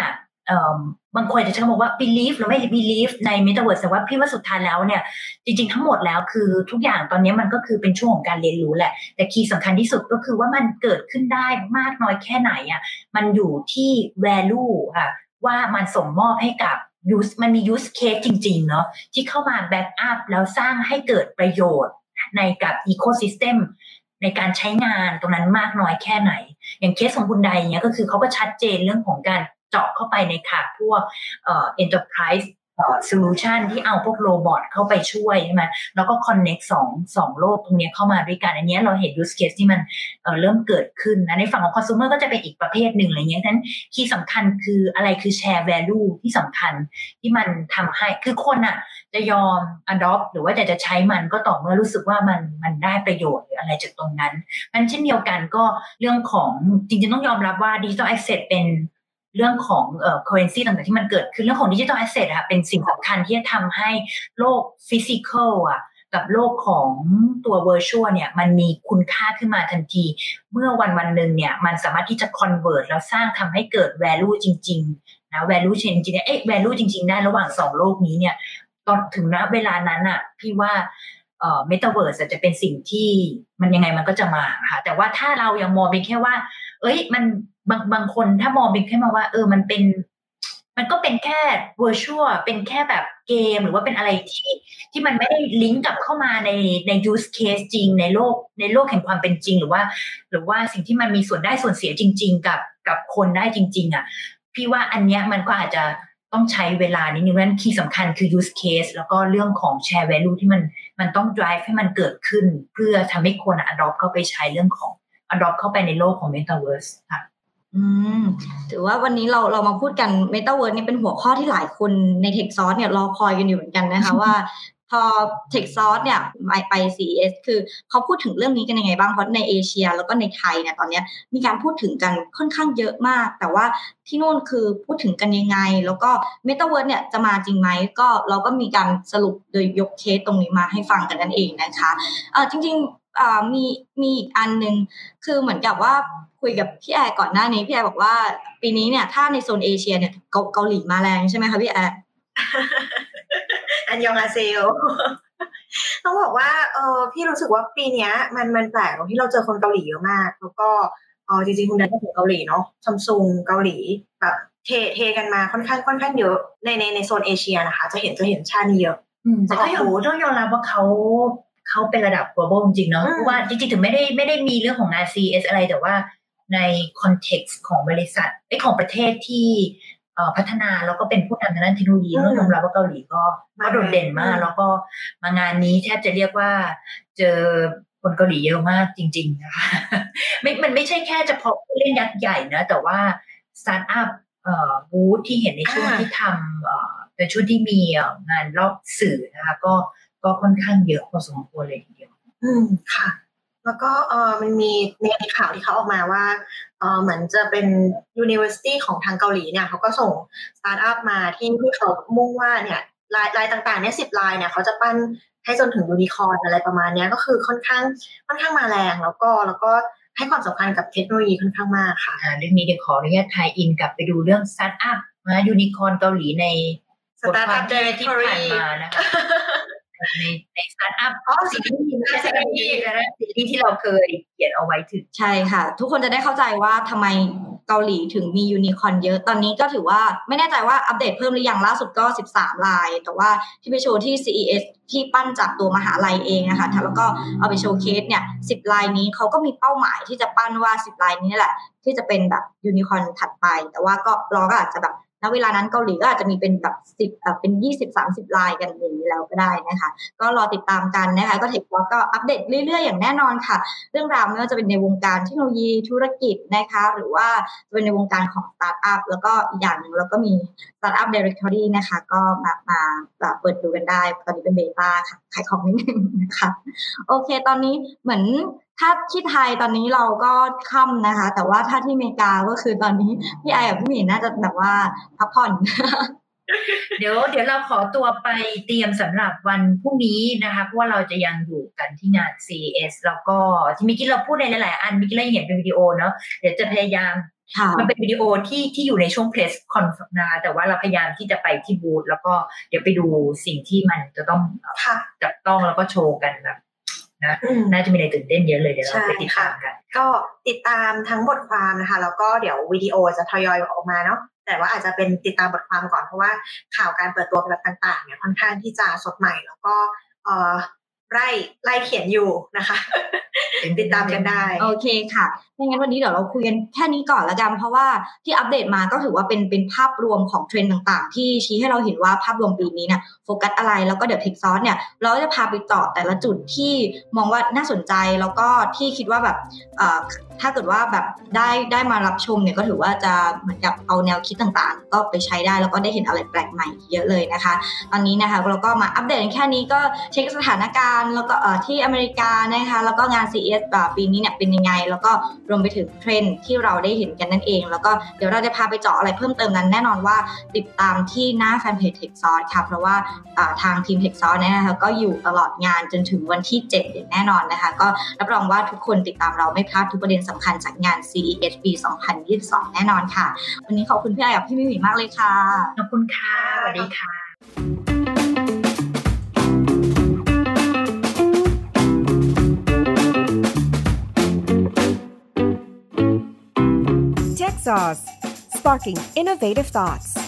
บางคนจะใช้คำว่า believe หรือไม่ believe ใน metaverse แต่ว่าพี่ว่าสุดท้ายแล้วเนี่ย จริง ๆ ทั้งหมดแล้วคือทุกอย่างตอนนี้มันก็คือเป็นช่วงของการเรียนรู้แหละ แต่ key สำคัญที่สุดก็คือว่ามันเกิดขึ้นได้มากน้อยแค่ไหนอะมันอยู่ที่ value ค่ะว่ามันส่งมอบให้กับ use มันมี use case จริง ๆ เนาะที่เข้ามา back up แล้วสร้างให้เกิดประโยชน์ในกับ ecosystem ในการใช้งานตรงนั้นมากน้อยแค่ไหน อย่างเคสของคุณแดนเนี้ยก็คือเขาก็ชัดเจนเรื่องของการเจาะเข้าไปในขาดพวกเอ่อ enterprise solution ที่เอาพวก robot เข้าไปช่วยใช่ไหมแล้วก็ connect สองสองโลกตรงนี้เข้ามาด้วยกัน อันนี้เราเห็น use case ที่มันเริ่มเกิดขึ้นนะในฝั่งของคอน sumer ก็จะเป็นอีกประเภทหนึ่งอะไรเงี้ยฉะนั้นที่สำคัญคืออะไรคือแชร์ value ที่สำคัญที่มันทำให้คือคนอะ จะยอม adopt หรือว่าจะจะใช้มันก็ต่อเมื่อรู้สึกว่ามันมันได้ประโยชน์หรืออะไรจากตรงนั้นมันเช่นเดียวกันก็เรื่องของจริงๆต้องยอมรับว่า digital asset เป็น เรื่องของเอ่อ currency ต่างๆที่มันเกิดขึ้นเรื่องของ digital asset ค่ะเป็นสิ่งสำคัญที่จะทำให้โลกฟิสิกอลอะกับโลกของตัว virtual เนี่ยมันมีคุณค่าขึ้นมาทันที เมื่อวันวันหนึ่งเนี่ยมันสามารถที่จะ convert แล้วสร้างทำให้เกิด value จริงๆนะ value chain จริงๆเอ๊ะ value จริง ๆ ได้ระหว่างสองโลกนี้เนี่ยตอนถึงณเวลานั้นอะพี่ว่าเอ่อ metaverse จะเป็นสิ่งที่มันยังไงมันก็จะมาค่ะแต่ว่าถ้าเรายังมองเป็นแค่ว่า เอ้ยมัน บางบางคนถ้ามองเป็นแค่มาว่า เออมันเป็น มันก็เป็นแค่ virtual เป็นแค่แบบเกม หรือว่าเป็นอะไรที่ที่มันไม่ได้ลิงก์กลับเข้ามาในใน use case จริงในโลกในโลกแห่งความเป็นจริง หรือว่า หรือว่าสิ่งที่มันมีส่วนได้ส่วนเสียจริง ๆ กับกับคนได้จริง ๆอะพี่ว่าอันเนี้ยมันก็อาจจะต้องใช้เวลานิดนึงนั้นคีย์สำคัญคือ use case แล้วก็เรื่องของ share value ที่มันมันต้อง drive ให้มันเกิดขึ้น เพื่อทำให้คน adopt เข้าไปใช้เรื่องของ adopt เข้าไปในโลกของ metaverse ค่ะ อืมถือว่าวันนี้เราเรามาพูดกัน m e t a เวิร์นี่เป็นหัวข้อที่หลายคนใน Techsauce เนี่ยรอคอยกันอยู่เหมือนกันนะคะว่าพอ Tech s o u r c e เนี่ยไปไป CES คือเขาพูดถึงเรื่องนี้กันยังไงบ้าง เพราะในเอเชียแล้วก็ในไทยเนี่ยตอนนี้มีการพูดถึงกันค่อนข้างเยอะมาก แต่ว่าที่นู่นคือพูดถึงกันยังไง แล้วก็ m e t a เวิร์เนี่ยจะมาจริงไหมก็เราก็มีการสรุปโดยยกเคสตรงนี้มาให้ฟังกันนั่นเองนะคะเออจริง ๆ มีมีอีกอันหนึ่งคือเหมือนกับว่าคุยกับพี่แอร์ก่อนหน้านี้พี่แอร์บอกว่า ปีนี้เนี่ยถ้าในโซนเอเชียเนี่ยเกาหลีมาแรงใช่ไหมคะพี่แอร์อันยองอาเซลต้องบอกว่าเออพี่รู้สึกว่าปีนี้มันมันแปลกตรงที่เราเจอคนเกาหลีเยอะมาก แล้วก็เออจริงๆคุณแดนก็ถึงเกาหลีเนาะซัมซุงเกาหลีแบบเทเทกันมาค่อนข้างค่อนข้างเยอะในในในโซนเอเชียนะคะ จะเห็นจะเห็นชาตินี้เยอะแต่ก็ยอมต้องยอมรับว่าเขา เขาเป็นระดับ global จริงๆเนาะเพราะว่าจริงๆ ถึงไม่ได้ไม่ได้มีเรื่องของงาน CS อะไรแต่ว่าใน context ของบริษัทไอของประเทศที่พัฒนาแล้วก็เป็นผู้นำทางด้านเทคโนโลยีต้องยอมรับว่าเกาหลีก็ก็โดดเด่นมาก แล้วก็มางานนี้แทบจะเรียกว่าเจอคนเกาหลีเยอะมากจริงๆนะคะไม่มันไม่ใช่แค่เฉพาะผู้เล่นยักษ์ใหญ่นะแต่ว่าสตาร์ทอัพบูธที่เห็นในช่วงที่ทำเป็นช่วงที่มีงานรอบสื่อนะคะก็ ก็ค่อนข้างเยอะพอสมควรเลยทีเดียว อืมค่ะ แล้วก็เออมันมีในข่าวที่เขาออกมาว่าเออเหมือนจะเป็น university ของทางเกาหลีเนี่ยเขาก็ส่งสตาร์ทอัพมาที่ที่เขามุ่งว่าเนี่ยลายลายต่างๆเนี่ยสิบลายเนี่ยเขาจะปั้นให้จนถึงยูนิคอร์นอะไรประมาณนี้ก็คือค่อนข้างค่อนข้างมาแรงแล้วก็แล้วก็ให้ความสำคัญกับเทคโนโลยีค่อนข้างมากค่ะเรื่องนี้เดี๋ยวขออนุญาต tie-in กลับไปดูเรื่องสตาร์ทอัพนะยูนิคอร์นเกาหลีในสตาร์ทอัพ directory ที่ผ่านมานะคะ ในในสตาร์ทอัพอ๋อสิ่งที่ไม่ใช่สิ่งที่สิ่งที่เราเคยเขียนเอาไว้ถึงใช่ค่ะ ทุกคนจะได้เข้าใจว่าทำไมเกาหลีถึงมียูนิคอร์นเยอะตอนนี้ก็ถือว่าไม่แน่ใจว่าอัปเดตเพิ่มหรือยังล่าสุดก็ 13 ราย แต่ว่าที่ไปโชว์ที่ CES ที่ปั้นจากตัวมหาลัยเองนะคะแล้วก็เอาไป showcase เนี่ยสิบรายนี้เขาก็มีเป้าหมายที่จะปั้นว่าสิบรายนี้แหละ ที่จะเป็นแบบยูนิคอนถัดไป แต่ว่าก็รอก็อาจจะแบบ ณเวลานั้นเกาหลีก็อาจจะมีเป็นแบบสิบเป็นยี่สิบสามสิบรายกันอย่างนี้แล้วก็ได้นะคะ ก็รอติดตามกันนะคะ ก็เทคว่าก็อัปเดตเรื่อยๆ อย่างแน่นอนค่ะ เรื่องราวไม่ว่าจะเป็นในวงการเทคโนโลยีธุรกิจนะคะ หรือว่าจะเป็นในวงการของสตาร์ทอัพแล้วก็อีกอย่างหนึ่งเราก็มีสตาร์ทอัพ directory นะคะ ก็มามาแบบเปิดดูกันได้ ตอนนี้เป็น beta ค่ะขายของนิดนึงนะคะโอเค ตอนนี้เหมือน ถ้าที่ไทยตอนนี้เราก็ค่ำนะคะ แต่ว่าถ้าที่อเมริกาก็คือตอนนี้พี่ไอกับพี่หมีน่าจะแบบว่าพักผ่อนเดี๋ยวเดี๋ยวเราขอตัวไปเตรียมสำหรับวันพรุ่งนี้นะคะเพราะว่าเราจะยังอยู่กันที่งาน CES แล้วก็ที่เมื่อกี้เราพูดในหลาย ๆ อันเมื่อกี้เราเห็นเป็นวิดีโอเนาะเดี๋ยวจะพยายามมันเป็นวิดีโอที่ที่อยู่ในช่วงเพรสคอนนะคะแต่ว่าเราพยายามที่จะไปที่บูธแล้วก็เดี๋ยวไปดูสิ่งที่มันจะต้องจับต้องแล้วก็โชว์กันแบบ นะน่าจะมีอะไรตื่นเต้นเยอะเลยเดี๋ยวเราไปติดตามกัน ก็ติดตามทั้งบทความนะคะ แล้วก็เดี๋ยววิดีโอจะทยอยออกมาเนาะแต่ว่าอาจจะเป็นติดตามบทความก่อนเพราะว่าข่าวการเปิดตัวแบบต่างๆเนี่ยค่อนข้างที่จะสดใหม่ แล้วก็เออ ไล่ไล่เขียนอยู่นะคะติดตามกันได้ โอเคค่ะไม่งั้นวันนี้เดี๋ยวเราคุยกันแค่นี้ก่อนละกัน เพราะว่าที่อัปเดตมาก็ถือว่าเป็นเป็นภาพรวมของเทรนด์ต่างๆ ที่ชี้ให้เราเห็นว่าภาพรวมปีนี้เนี่ยโฟกัสอะไรแล้วก็เดี๋ยวเทคซอสเนี่ย เราจะพาไปเจาะแต่ละจุดที่มองว่าน่าสนใจแล้วก็ที่คิดว่าแบบ ถ้าเกิดว่าแบบได้ได้มารับชมเนี่ยก็ถือว่าจะเหมือนกับเอาแนวคิดต่างๆ ก็ไปใช้ได้แล้วก็ได้เห็นอะไรแปลกใหม่เยอะเลยนะคะ ตอนนี้นะคะเราก็มาอัปเดตแค่นี้ก็เช็คสถานการณ์แล้วก็ที่อเมริกานะคะแล้วก็งาน CES ปีนี้เนี่ยเป็นยังไง แล้วก็รวมไปถึงเทรนที่เราได้เห็นกันนั่นเอง แล้วก็เดี๋ยวเราจะพาไปเจาะอะไรเพิ่มเติมนั้นแน่นอนว่าติดตามที่หน้าแฟนเพจ Tech s o u r ค่ะเพราะว่าทางทีม Tech s o u r นะคะก็อยู่ตลอดงานจนถึงวันที่7อย่างแน่นอนนะคะ ก็รับรองว่าทุกคนติดตามเราไม่พลาดทุกประเด็นสำคัญจากงาน CES ปี 2022 แน่นอนค่ะ วันนี้ขอบคุณพี่ไอกับพี่มิมีมากเลยค่ะ ขอบคุณค่ะสวัสดีค่ะ Sauce, sparking innovative thoughts.